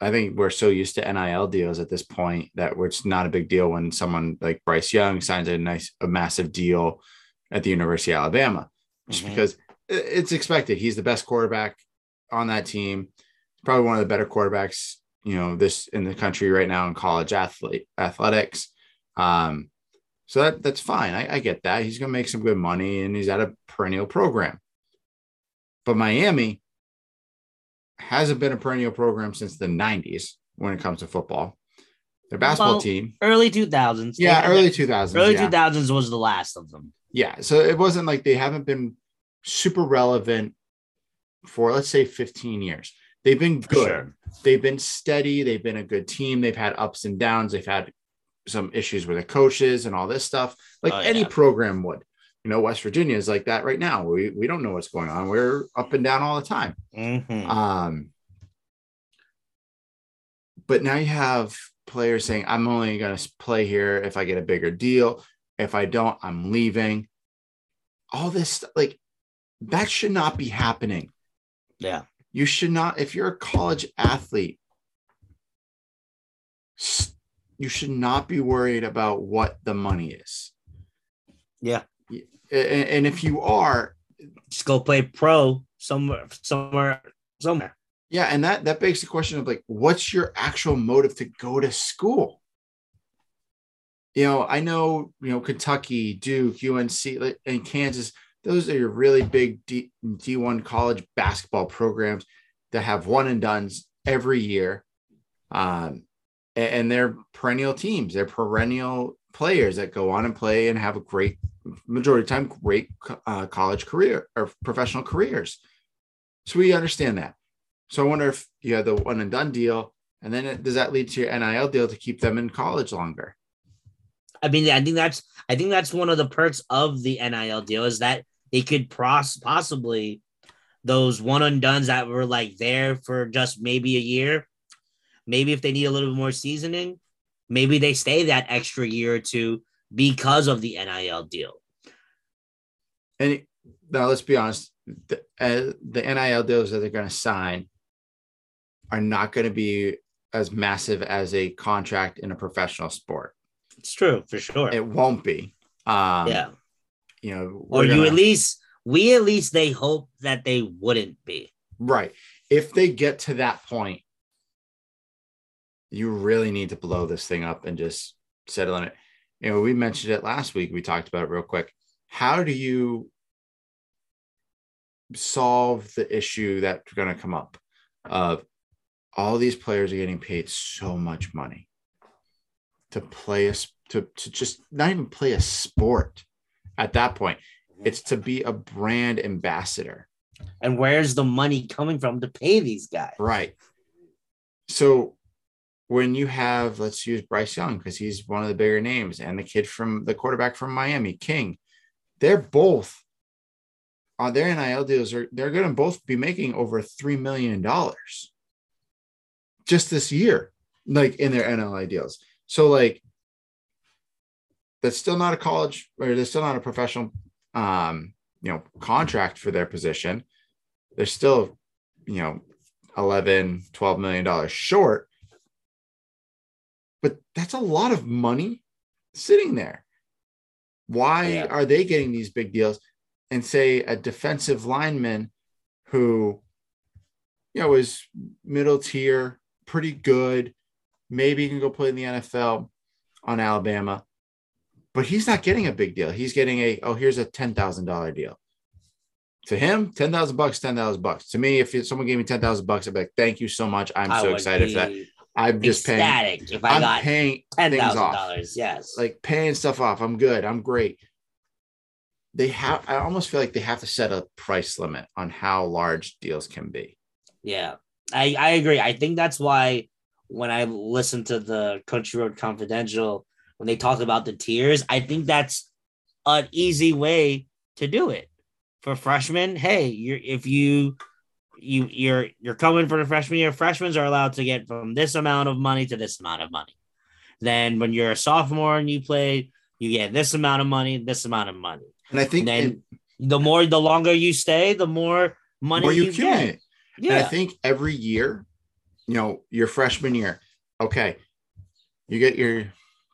I think we're so used to NIL deals at this point that it's not a big deal when someone like Bryce Young signs a nice, a massive deal at the University of Alabama, just Mhm. because it's expected. He's the best quarterback on that team. Probably one of the better quarterbacks, you know, this in the country right now in college athlete athletics. Um, so that that's fine. I, I get that. He's gonna make some good money and he's at a perennial program. But Miami hasn't been a perennial program since the 90s when it comes to football. Their basketball Well, team. Early 2000s. Yeah, had early 2000s. early yeah. 2000s was the last of them. Yeah. So it wasn't like they haven't been super relevant for, let's say, 15 years. They've been good. sure. They've been steady. They've been a good team. They've had ups and downs. They've had some issues with the coaches and all this stuff, like Oh, any yeah. program would. You know, West Virginia is like that right now. We, we don't know what's going on. We're up and down all the time. Mhm. Um, But now you have players saying, I'm only going to play here if I get a bigger deal. If I don't, I'm leaving. All this, like, that should not be happening. Yeah. You should not, if you're a college athlete, you should not be worried about what the money is. Yeah. And, if you are, just go play pro somewhere, somewhere, somewhere. Yeah, and that that begs the question of like, what's your actual motive to go to school? You know, I know you know Kentucky, Duke, UNC, and Kansas. Those are your really big D, D1 college basketball programs that have one and dones every year. Um, and, and they're perennial teams. They're perennial players that go on and play and have a great majority of time great uh, college career or professional careers. So we understand that. So I wonder if you have the one and done deal, and then does that lead to your NIL deal to keep them in college longer? I mean, I think that's I think that's one of the perks of the NIL deal is that they could pros- possibly those one dones that were like there for just maybe a year. Maybe if they need a little bit more seasoning, maybe they stay that extra year or two because of the NIL deal. And now let's be honest, the, uh, the NIL deals that they're going to sign are not going to be as massive as a contract in a professional sport. It's true for sure. It won't be. Um, yeah. You know, or you gonna, at least we at least they hope that they wouldn't be. Right. If they get to that point, you really need to blow this thing up and just settle on it. You know, we mentioned it last week. We talked about it real quick. How do you solve the issue that's going to come up of all these players are getting paid so much money to play a to, to just not even play a sport at that point. It's to be a brand ambassador. And where's the money coming from to pay these guys? Right. So when you have let's use bryce young because he's one of the bigger names and the kid from the quarterback from miami king they're both on their nil deals are they're going to both be making over three million dollars just this year, like in their NLI deals. So like that's still not a college or there's still not a professional um you know contract for their position. They're still, you know, 11, 12 million dollars short. But that's a lot of money sitting there. Why yeah. are they getting these big deals? And say a defensive lineman who, you know, is middle tier, pretty good. Maybe he can go play in the NFL on Alabama, but he's not getting a big deal. He's getting a oh, here's a ten thousand dollar deal. To him, ten thousand bucks, ten thousand bucks. To me, if someone gave me ten thousand bucks, I'd be like, "Thank you so much. I'm I so excited for that." I'm just paying. If I am got paying ten thousand dollars, yes, like paying stuff off. I'm good. I'm great. They have. I almost feel like they have to set a price limit on how large deals can be. Yeah, I, I agree. I think that's why when I listened to the Country Road Confidential, when they talk about the tiers, I think that's an easy way to do it. For freshmen, hey, you're if you you you're you're coming for the freshman year, freshmen are allowed to get from this amount of money to this amount of money. Then when you're a sophomore and you play, you get this amount of money, this amount of money. And I think and then it, the more the longer you stay, the more money more you, you get. Yeah. And I think every year, you know, your freshman year, okay, you get your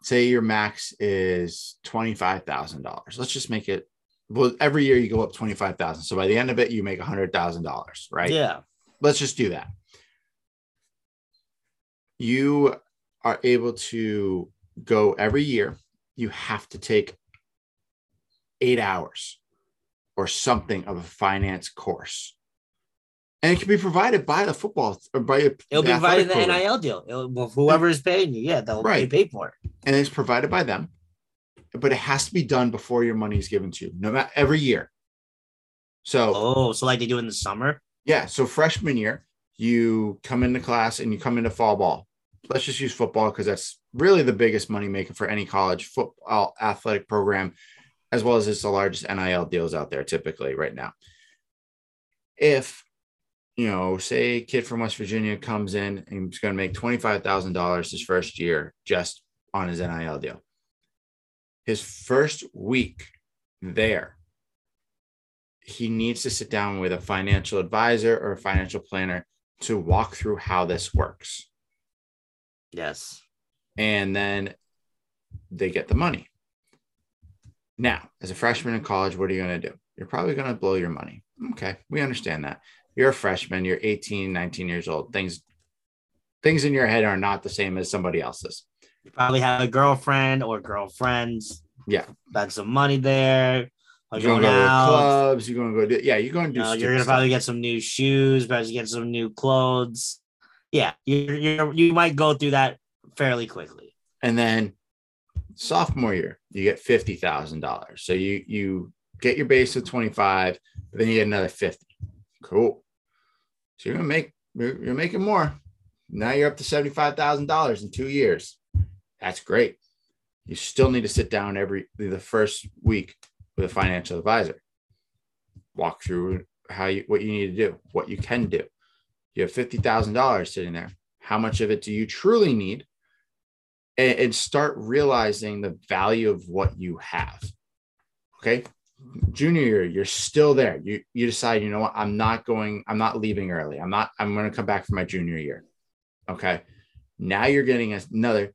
say your max is twenty five thousand dollars. Let's just make it. Well, every year you go up twenty five thousand. So by the end of it, you make a hundred thousand dollars, right? Yeah. Let's just do that. You are able to go every year. You have to take eight hours or something of a finance course and it can be provided by the football or by a, it'll be provided in the NIL deal. It'll, whoever is paying you, yeah, they'll right. pay for it, and it's provided by them. But it has to be done before your money is given to you, no matter every year. So oh, so like they do in the summer. Yeah, so freshman year, you come into class and you come into fall ball. Let's just use football because that's really the biggest money maker for any college football athletic program, as well as it's the largest NIL deals out there typically right now. If you know, say a kid from West Virginia comes in and he's going to make $25,000 his first year just on his NIL deal. His first week there, he needs to sit down with a financial advisor or a financial planner to walk through how this works. Yes. And then they get the money. Now, as a freshman in college, what are you going to do? You're probably going to blow your money. Okay, we understand that. You're a freshman, you're 18, 19 years old. Things things in your head are not the same as somebody else's. You probably have a girlfriend or girlfriends. Yeah. Got some money there. You're going to go to clubs. You're going to go do, yeah, you're going to do you know, You're going to probably get some new shoes, probably get some new clothes. Yeah, you you you might go through that fairly quickly. And then sophomore year, you get fifty thousand dollars. So you you get your base of twenty five, but then you get another fifty. Cool. So you're gonna make you're, you're making more. Now you're up to seventy five thousand dollars in two years. That's great. You still need to sit down every the first week with a financial advisor. Walk through how you what you need to do, what you can do. You have fifty thousand dollars sitting there. How much of it do you truly need? and, and start realizing the value of what you have. Okay. Junior year, you're still there. You you decide, you know what, I'm not going, I'm not leaving early. I'm not, I'm going to come back for my junior year. Okay. Now you're getting another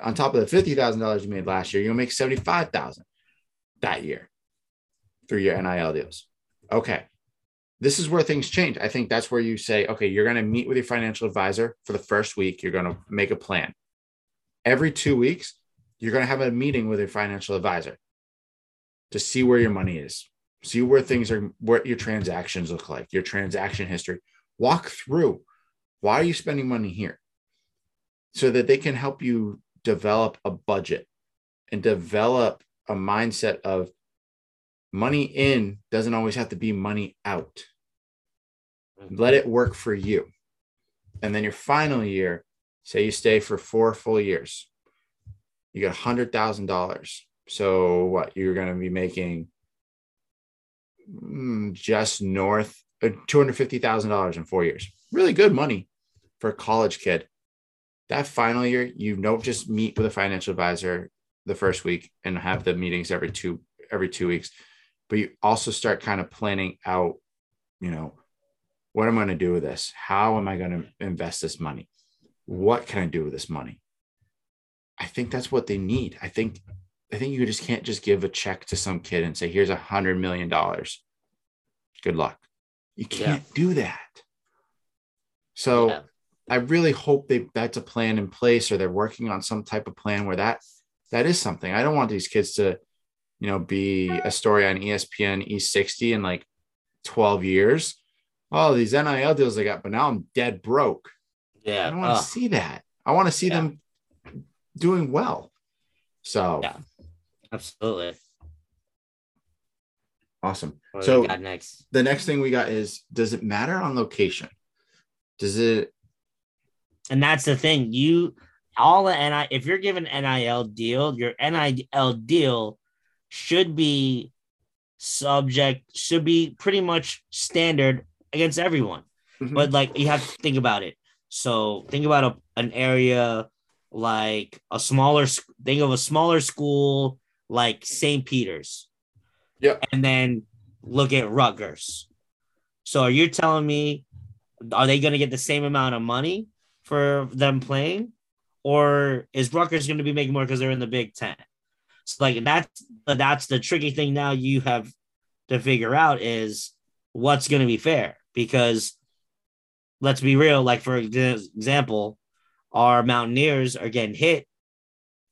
on top of the fifty thousand dollars you made last year, you'll make seventy-five thousand that year through your NIL deals. Okay. This is where things change. I think that's where you say, okay, you're going to meet with your financial advisor for the first week. You're going to make a plan every two weeks, you're going to have a meeting with your financial advisor to see where your money is, see where things are, what your transactions look like, your transaction history. Walk through why are you spending money here so that they can help you develop a budget and develop a mindset of money in doesn't always have to be money out. Let it work for you. And then your final year, say you stay for four full years, you get a hundred thousand dollars. So what you're going to be making mm, just north of uh, two hundred fifty thousand dollars in four years. Really good money for a college kid. That final year, you don't just meet with a financial advisor the first week and have the meetings every two every two weeks, but you also start kind of planning out, you know, what am I going to do with this? How am I going to invest this money? what can I do with this money? I think that's what they need. I think I think you just can't just give a check to some kid and say, here's a hundred million dollars. Good luck. You can't yeah. do that. So yeah. I really hope they that's a plan in place or they're working on some type of plan where that that is something. I don't want these kids to, you know, be a story on ESPN E60 in like 12 years. Oh, these NIL deals I got, but now I'm dead broke. Yeah. I don't want to see that. I want to see yeah. them doing well. So yeah, absolutely. Awesome. What so next? the next thing we got is does it matter on location? Does it and that's the thing. You all the NI if you're given NIL deal, your NIL deal should be subject, should be pretty much standard against everyone. Mm-hmm. But like you have to think about it. So think about a, an area like a smaller, think of a smaller school like St. Peter's. Yeah. And then look at Rutgers. So are you telling me, are they going to get the same amount of money for them playing? Or is Rutgers going to be making more because they're in the Big Ten? So like that's that's the tricky thing now you have to figure out is what's going to be fair because let's be real. Like for example, our Mountaineers are getting hit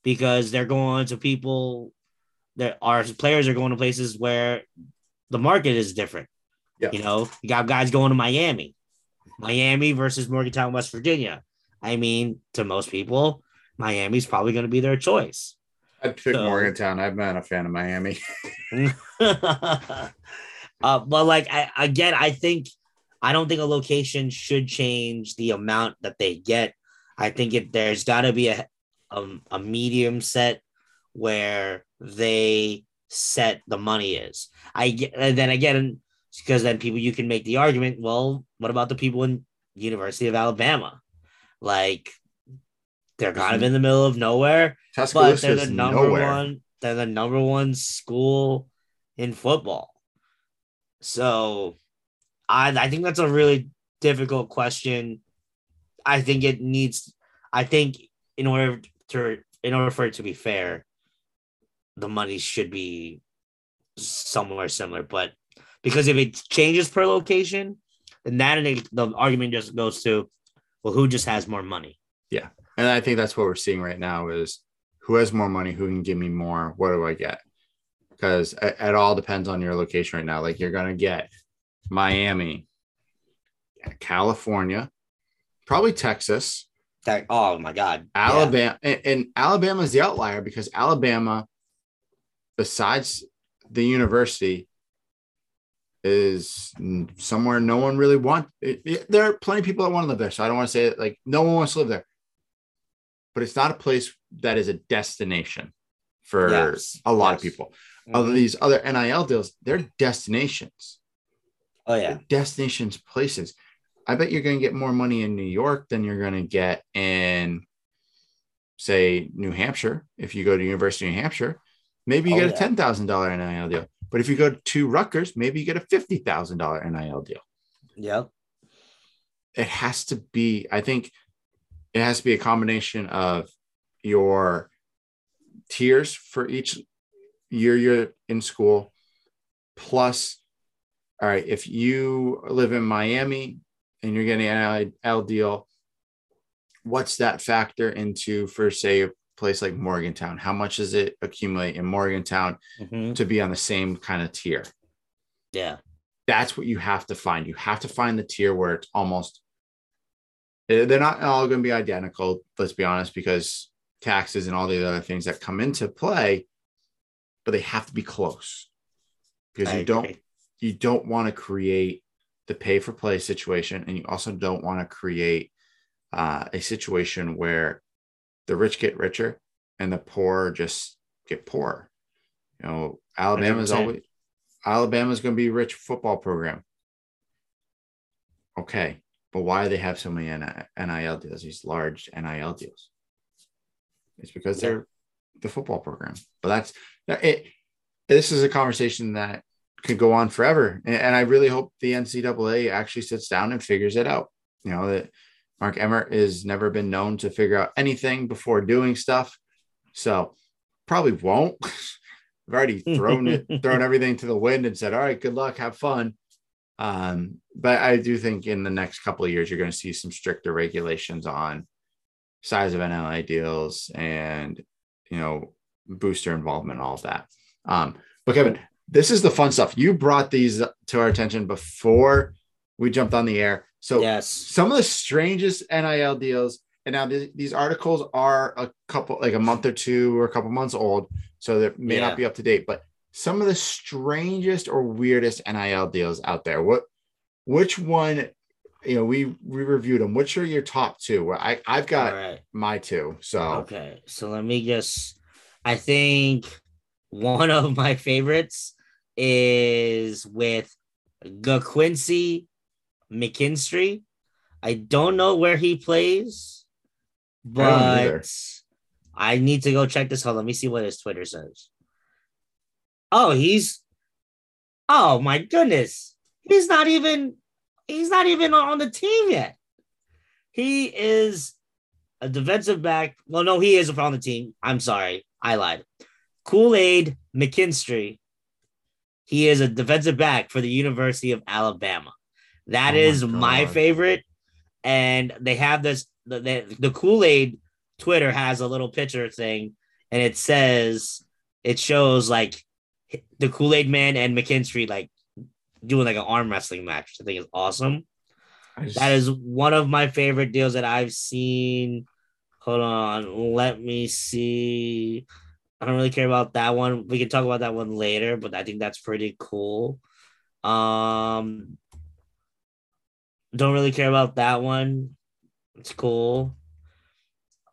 because they're going to people that our players are going to places where the market is different. Yeah. You know, you got guys going to Miami, Miami versus Morgantown, West Virginia. I mean, to most people, Miami's probably going to be their choice. I'd pick so, Morgantown. I'm not a fan of Miami. uh, but like I, again, I think I don't think a location should change the amount that they get. I think if there's got to be a, a, a medium set where they set the money is. I get, and then again, because then people you can make the argument. Well, what about the people in University of Alabama? Like they're kind of mm-hmm. in the middle of nowhere, but they're the number nowhere. one. They're the number one school in football. So, I I think that's a really difficult question. I think it needs. I think in order to in order for it to be fair, the money should be somewhere similar. But because if it changes per location, then that the argument just goes to, well, who just has more money? Yeah, and I think that's what we're seeing right now is who has more money, who can give me more, what do I get? Because it, it all depends on your location right now. Like you're gonna get Miami, California, probably Texas, That oh my god, Yeah. Alabama, and, and Alabama is the outlier because Alabama, besides the university, is somewhere no one really want. It, it- there are plenty of people that want to live there, so I don't want to say it like no one wants to live there. But it's not a place that is a destination for Yes, a lot of people. Other Mhm. these other NIL deals, they're destinations Oh yeah, destinations places. I bet you're going to get more money in New York than you're going to get in, say, New Hampshire. If you go to University of New Hampshire, maybe you Oh, get a ten thousand dollar NIL deal. But if you go to Rutgers, maybe you get a fifty thousand dollar NIL deal. Yeah. It has to be. I think it has to be a combination of your tiers for each year you're in school, plus all right, if you live in Miami and you're getting an NIL deal, what's that factor into for say a place like Morgantown? How much does it accumulate in Morgantown Mhm. to be on the same kind of tier? yeah, That's what you have to find. You have to find the tier where it's almost eh, they're not all going to be identical, let's be honest, because taxes and all the other things that come into play, but they have to be close. Because I you don't you don't want to create the pay for play situation and you also don't want to create uh, a situation where the rich get richer and the poor just get poorer you know alabama's 100%. always alabama's going to be a rich football program okay but why do they have so many nil deals these large nil deals it's because they're the football program but that's it this is a conversation that could go on forever. And, and I really hope the NCAA actually sits down and figures it out. You know, that Mark Emmert has never been known to figure out anything before doing stuff. So probably won't. I've already thrown it, thrown everything to the wind and said, all right, good luck, have fun. Um, but I do think in the next couple of years, you're going to see some stricter regulations on size of NLA deals and, you know, booster involvement, all of that. Um, but Kevin, this is the fun stuff. You brought these to our attention before we jumped on the air. So yes, some of the strangest NIL deals, and now th- these articles are a couple, like a month or two or a couple months old, so that may Yeah. not be up to date. But some of the strangest or weirdest NIL deals out there. What, which one? You know, we we reviewed them. Which are your top two? Well, I I've got right. my two. So Okay, so let me just. I think one of my favorites is with Ga'Quincy McKinstry. I don't know where he plays, I but I need to go check this out. Let me see what his Twitter says. Oh, he's. Oh my goodness, he's not even. He's not even on the team yet. He is a defensive back. Well, no, he is on the team. I'm sorry, I lied. Kool Aid McKinstry. He is a defensive back for the University of Alabama. That Oh my is my God. favorite. And they have this the, the, the Kool Aid Twitter has a little picture thing, and it says it shows like the Kool Aid Man and McKinstry like doing like an arm wrestling match. which I think is awesome. Just- That is one of my favorite deals that I've seen. Hold on, let me see. I don't really care about that one. We can talk about that one later, but I think that's pretty cool. Um, don't really care about that one. It's cool.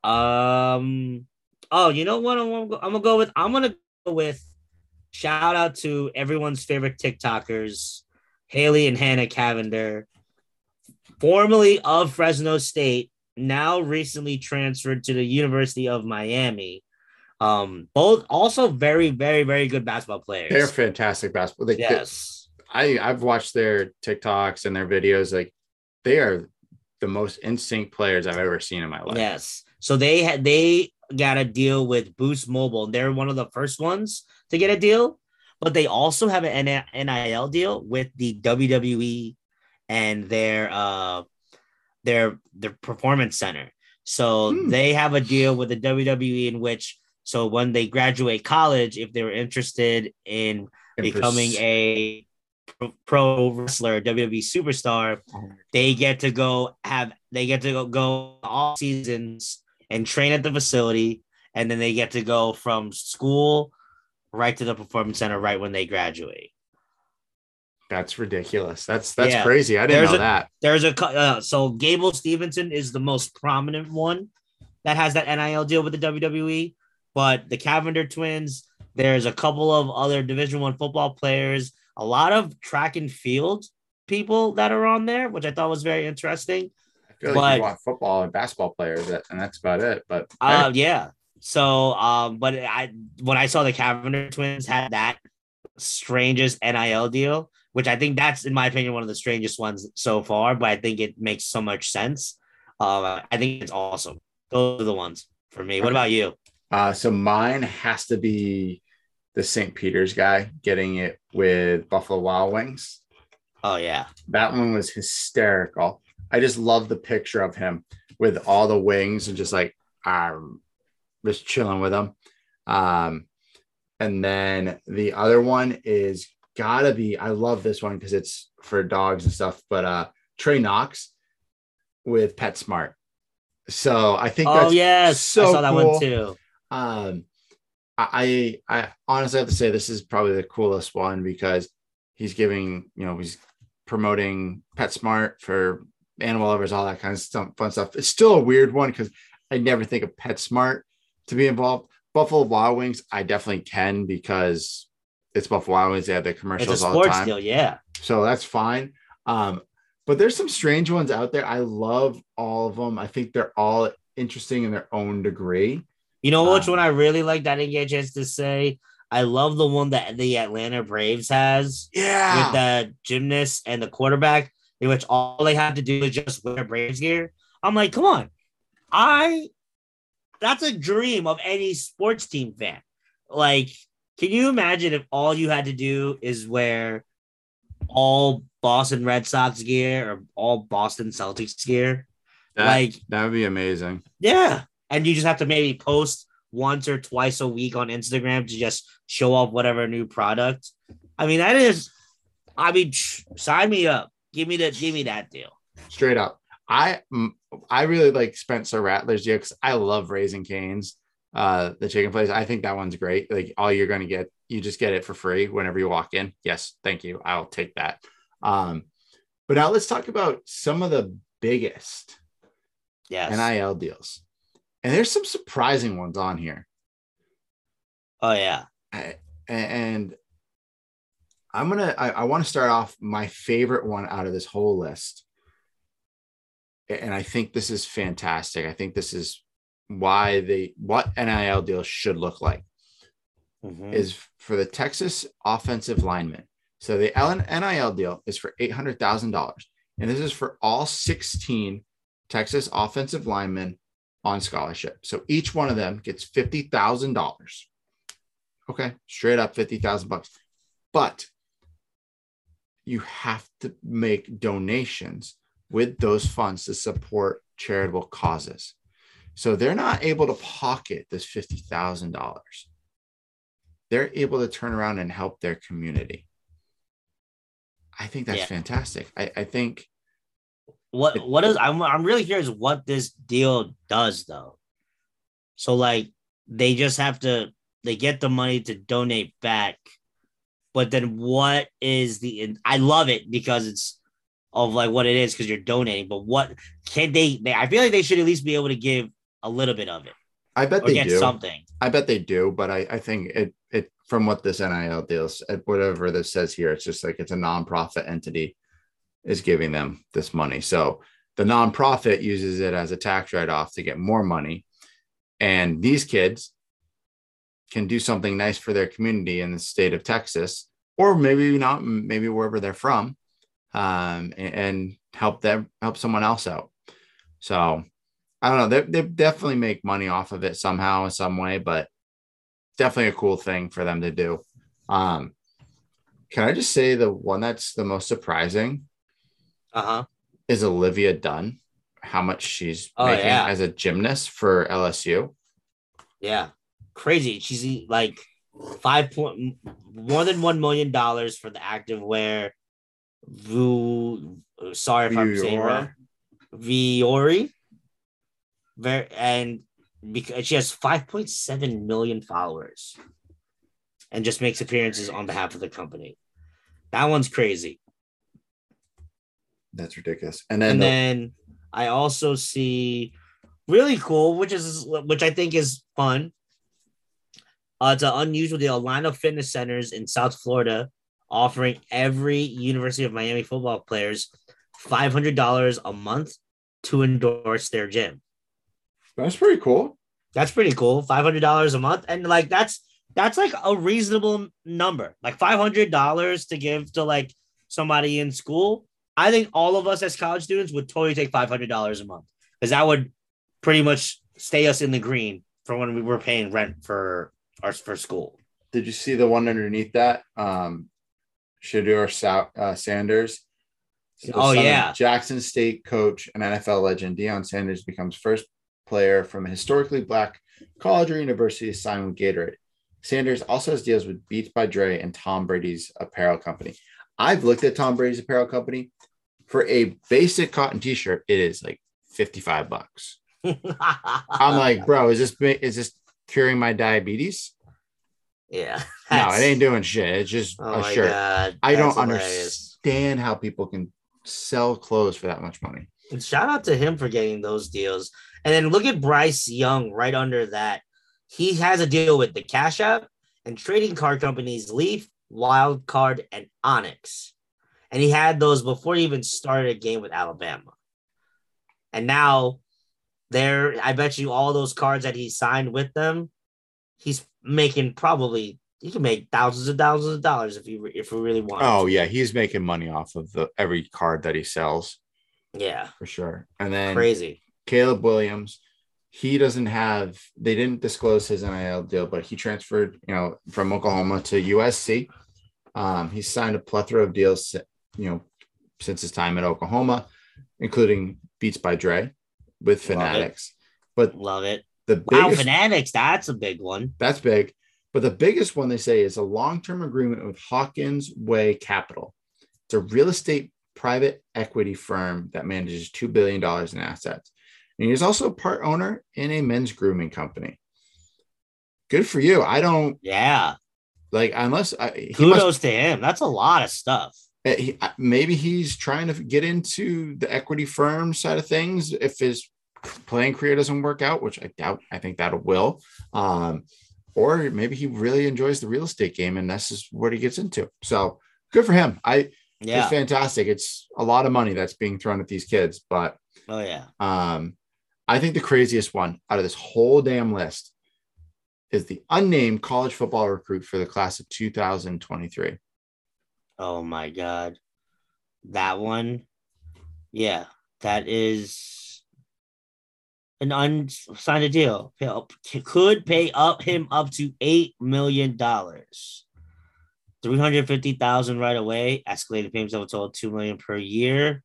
Um, oh, you know what? I'm gonna go, I'm gonna go with. I'm gonna go with. Shout out to everyone's favorite TikTokers, Haley and Hanna Cavinder, formerly of Fresno State, now recently transferred to the University of Miami. Um, both also very, very, very good basketball players. They're fantastic basketball. They, yes. I I've watched their TikToks and their videos. Like they are the most in sync players I've ever seen in my life. Yes. So they had they got a deal with Boost Mobile. They're one of the first ones to get a deal, but they also have an NIL deal with the WWE and their uh their their performance center. So hmm. they have a deal with the WWE in which so when they graduate college, if they're interested in becoming a pro wrestler, WWE superstar, they get to go have they get to go, go all seasons and train at the facility, and then they get to go from school right to the performance center right when they graduate. That's ridiculous. That's that's yeah. crazy. I didn't there's know a, that. There's a uh, so Gable Stevenson is the most prominent one that has that NIL deal with the WWE but the Cavinder twins, there's a couple of other Division One football players, a lot of track and field people that are on there, which I thought was very interesting. I feel like you want football and basketball players, and that's about it. But uh, yeah. So, um, but I when I saw the Cavinder twins had that strangest NIL deal, which I think that's in my opinion one of the strangest ones so far, but I think it makes so much sense. Uh, I think it's awesome. Those are the ones for me. What about you? Uh, so mine has to be the St. Peter's guy getting it with Buffalo Wild Wings. Oh yeah, that one was hysterical. I just love the picture of him with all the wings and just like um, just chilling with them. Um, and then the other one is gotta be. I love this one because it's for dogs and stuff. But uh, Trey Knox with PetSmart. So I think. Oh yes, so I saw that cool. one too. Um, I I honestly have to say this is probably the coolest one because he's giving you know he's promoting PetSmart for animal lovers, all that kind of stuff, fun stuff. It's still a weird one because I never think of PetSmart to be involved. Buffalo Wild Wings, I definitely can because it's Buffalo Wild Wings. They have the commercials all the time. Deal, yeah. So that's fine. Um, but there's some strange ones out there. I love all of them. I think they're all interesting in their own degree. You know which one I really like? I didn't get a chance to say. I love the one that the Atlanta Braves has. Yeah. With the gymnast and the quarterback, in which all they have to do is just wear Braves gear. I'm like, come on. I that's a dream of any sports team fan. Like, can you imagine if all you had to do is wear all Boston Red Sox gear or all Boston Celtics gear? That, like that would be amazing. Yeah and you just have to maybe post once or twice a week on Instagram to just show off whatever new product. I mean, that is, I mean, sign me up. Give me that. Give me that deal. Straight up. I I really like Spencer Rattler's deal because I love Raising Cane's, uh, the chicken place. I think that one's great. Like all you're gonna get, you just get it for free whenever you walk in. Yes, thank you. I'll take that. Um, but now let's talk about some of the biggest yes. NIL deals and there's some surprising ones on here. Oh yeah, I, and I'm gonna. I, I want to start off my favorite one out of this whole list, and I think this is fantastic. I think this is why they what NIL deals should look like mm-hmm. is for the Texas offensive lineman. So the NIL deal is for eight hundred thousand dollars, and this is for all sixteen Texas offensive linemen on scholarship. So each one of them gets $50,000. Okay, straight up 50,000 bucks. But you have to make donations with those funds to support charitable causes. So they're not able to pocket this $50,000. They're able to turn around and help their community. I think that's yeah. fantastic. I, I think what what is I'm I'm really curious what this deal does though. So like they just have to they get the money to donate back, but then what is the I love it because it's of like what it is because you're donating, but what can they, they I feel like they should at least be able to give a little bit of it. I bet they get do something. I bet they do, but I, I think it it from what this NIL deals, whatever this says here, it's just like it's a nonprofit entity is giving them this money. So the nonprofit uses it as a tax write off to get more money. And these kids can do something nice for their community in the state of Texas, or maybe not, maybe wherever they're from, um, and, help them help someone else out. So I don't know. They, they definitely make money off of it somehow, in some way, but definitely a cool thing for them to do. Um, can I just say the one that's the most surprising uh-huh. is Olivia Dunne? How much she's Oh, making yeah. as a gymnast for LSU. Yeah. Crazy. She's like five point more than one million dollars for the active wear. Vu sorry if I'm saying wrong. Vuori. Very and because she has 5.7 million followers and just makes appearances on behalf of the company. That one's crazy. That's ridiculous. And then, and the- then I also see really cool, which is which I think is fun. Uh, it's an unusual deal. Line of fitness centers in South Florida offering every University of Miami football players five hundred dollars a month to endorse their gym. that's pretty cool. That's pretty cool. Five hundred dollars a month, and like that's that's like a reasonable number. Like five hundred dollars to give to like somebody in school. I think all of us as college students would totally take five hundred dollars a month because that would pretty much stay us in the green for when we were paying rent for our for school. Did you see the one underneath that? Um, Shedeur Sa- uh, Sanders. the Oh, yeah. Jackson State coach and NFL legend Deion Sanders becomes first player from a historically black college or university to sign with Gatorade. Sanders also has deals with Beats by Dre and Tom Brady's apparel company. I've looked at Tom Brady's apparel company. For a basic cotton t-shirt, it is like 55 bucks. I'm like, bro, is this is this curing my diabetes? yeah. No, it ain't doing shit. It's just Oh a shirt. god. I don't hilarious. understand how people can sell clothes for that much money. And shout out to him for getting those deals. And then look at Bryce Young right under that. He has a deal with the Cash App and trading card companies Leaf, Wildcard, and Onyx. And he had those before he even started a game with Alabama. And now there, I bet you all those cards that he signed with them, he's making probably he can make thousands and thousands of dollars if he if we really want. Oh yeah, he's making money off of the every card that he sells yeah, for sure. And then crazy. Caleb Williams, he doesn't have. They didn't disclose his NIL deal, but he transferred, you know, from Oklahoma to USC. Um, he signed a plethora of deals, you know, since his time at Oklahoma, including Beats by Dre with. Fanatics. But Love it. the Wow, biggest Fanatics, that's a big one. That's big. But the biggest one they say is a long term agreement with Hawkins Way Capital. It's a real estate private equity firm that manages $2 billion in assets. And he's also a part owner in a men's grooming company. Good for you. I don't Yeah. like, unless I, he Kudos must, to him. That's a lot of stuff. Eh, he, maybe he's trying to get into the equity firm side of things if his playing career doesn't work out, which I doubt. I think that will. Um, or maybe he really enjoys the real estate game and that's just what he gets into. So good for him. I Yeah. it's fantastic. It's a lot of money that's being thrown at these kids, but Oh yeah. um, I think the craziest one out of this whole damn list is the unnamed college football recruit for the class of 2023. Oh my god. That one. Yeah. That is an unsigned deal. Could pay up him up to eight million dollars. 350,000 right away, escalated payments of a total of 2 million per year.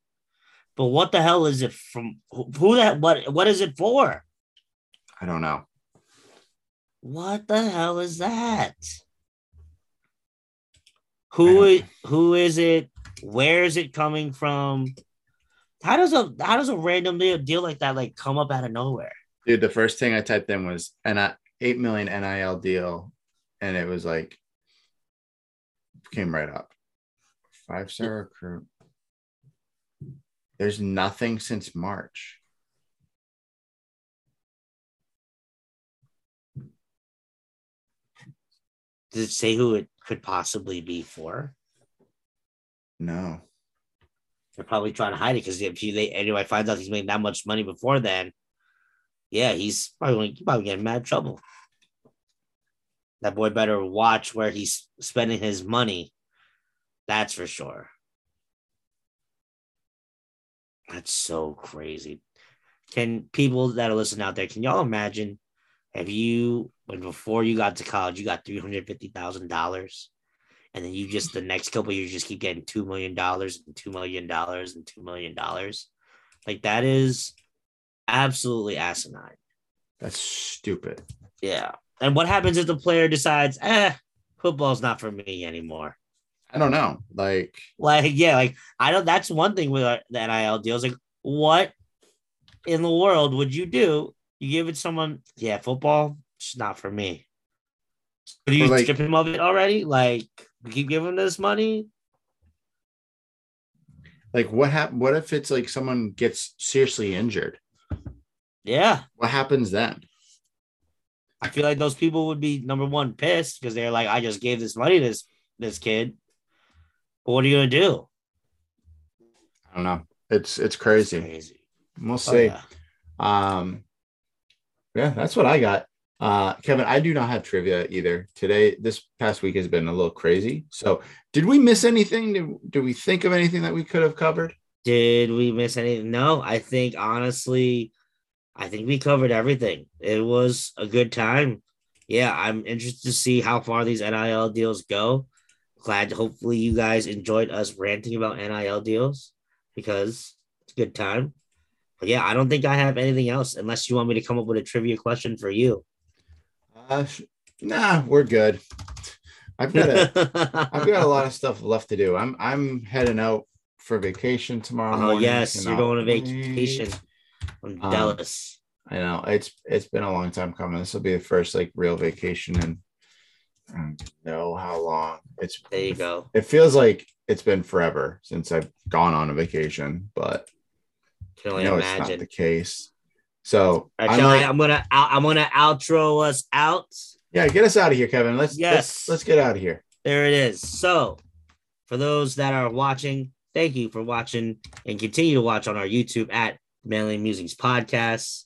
But what the hell is it from who that what what is it for? I don't know. What the hell is that? Who is who is it? Where is it coming from? How does a how does a random deal, deal like that like come up out of nowhere? Dude, the first thing I typed in was an uh, 8 million NIL deal. And it was like, came right up. Five star recruit. There's nothing since March. Does it say who it could possibly be for? No. They're probably trying to hide it because if he, they anyway finds out he's made that much money before then, yeah, he's probably he's probably getting mad trouble. That boy better watch where he's spending his money. That's for sure. That's so crazy. Can people that are listening out there, can y'all imagine if you when before you got to college, you got three hundred fifty thousand dollars, and then you just the next couple years just keep getting two million dollars and two million dollars and two million dollars, like that is absolutely asinine. That's stupid. Yeah. And what happens if the player decides, eh, football's not for me anymore? I don't know. Like, Like, yeah, like I don't. That's one thing with our- the NIL deals. Like, what in the world would you do? You give it someone, yeah, football, it's not for me. Do you like- strip him of it already? Like, we keep giving this money? like what hap- What if it's like someone gets seriously injured? Yeah, What happens then? I feel like those people would be number one pissed because they're like, I just gave this money to this this kid. But what are you gonna do? I don't know. It's it's It's crazy. crazy. We'll Oh, see. yeah. Um, yeah, that's what I got. Uh, Kevin, I do not have trivia either. Today, this past week has been a little crazy. So, did we miss anything? Did, did we think of anything that we could have covered? Did we miss anything? No, I think honestly, I think we covered everything. It was a good time. Yeah, I'm interested to see how far these NIL deals go. Glad hopefully you guys enjoyed us ranting about NIL deals because it's a good time. But yeah, I don't think I have anything else unless you want me to come up with a trivia question for you. Uh, nah, we're good. I've got a I've got a lot of stuff left to do. I'm I'm heading out for vacation tomorrow. Oh morning. yes, you're going to vacation. I'm Um, jealous. I know it's it's been a long time coming. This will be the first like real vacation and I don't know how long. It's There you go. it feels like it's been forever since I've gone on a vacation, but Can I only know it's not imagine. the case. So right, I'm Kelly, like- I'm gonna I'm gonna outro us out. yeah, get us out of here, Kevin. Let's Yes. let's, let's get out of here. There it is. So, for those that are watching, thank you for watching and continue to watch on our YouTube at Manly Musings Podcast.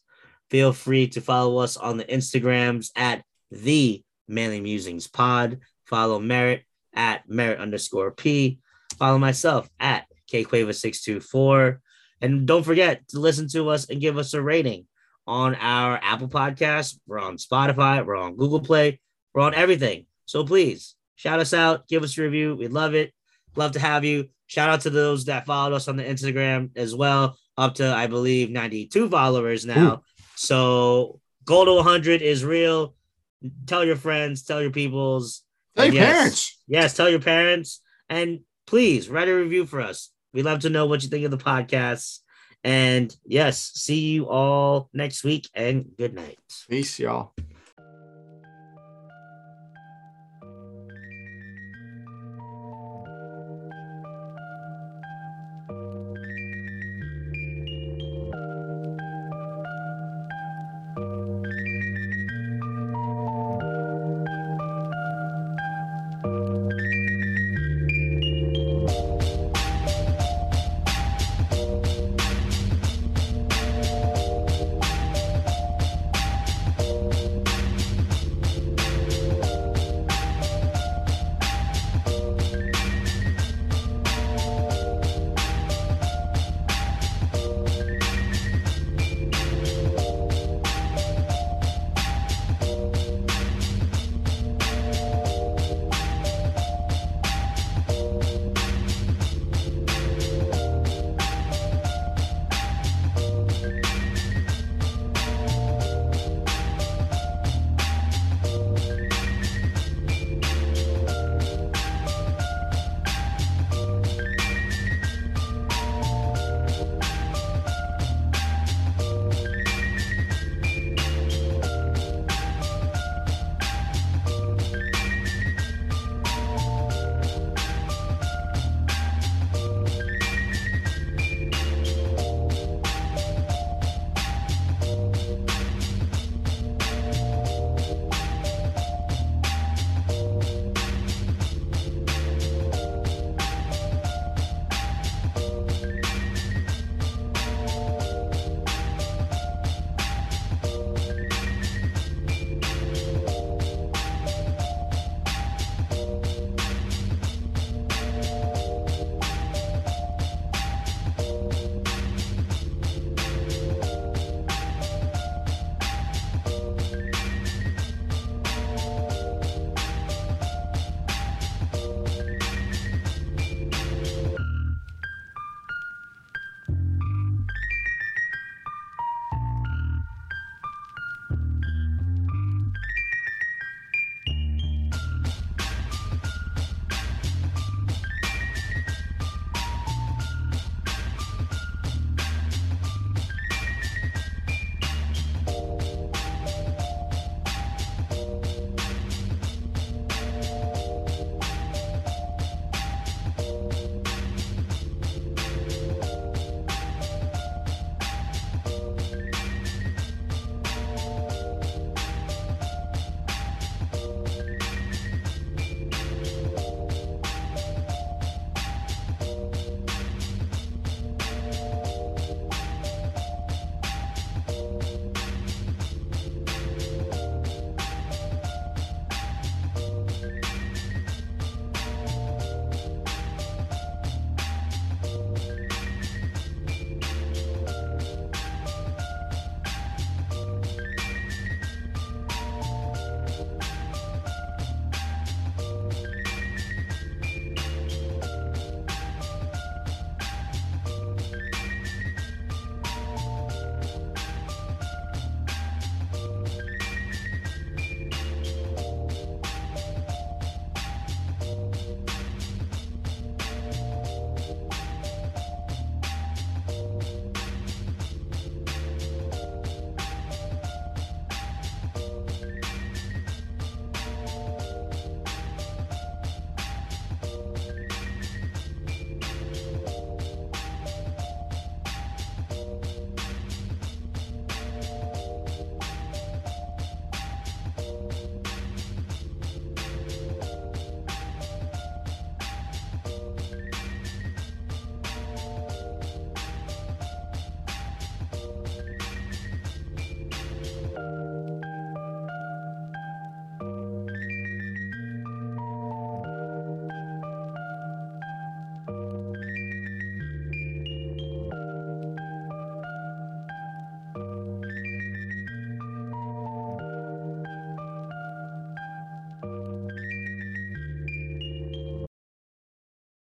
Feel free to follow us on the Instagrams at the Manly Musings Pod. Follow Merit at Merit underscore P. Follow myself at KQuava624. And don't forget to listen to us and give us a rating on our Apple Podcast. We're on Spotify. We're on Google Play. We're on everything. So please shout us out. Give us a review. We'd love it. Love to have you. Shout out to those that followed us on the Instagram as well. Up to, I believe, 92 followers now. So goal to 100 is real. Tell your friends, tell your peoples. Tell your yes, parents. Yes, tell your parents. And please write a review for us. We'd love to know what you think of the podcast. And yes, see you all next week and good night. Peace, y'all.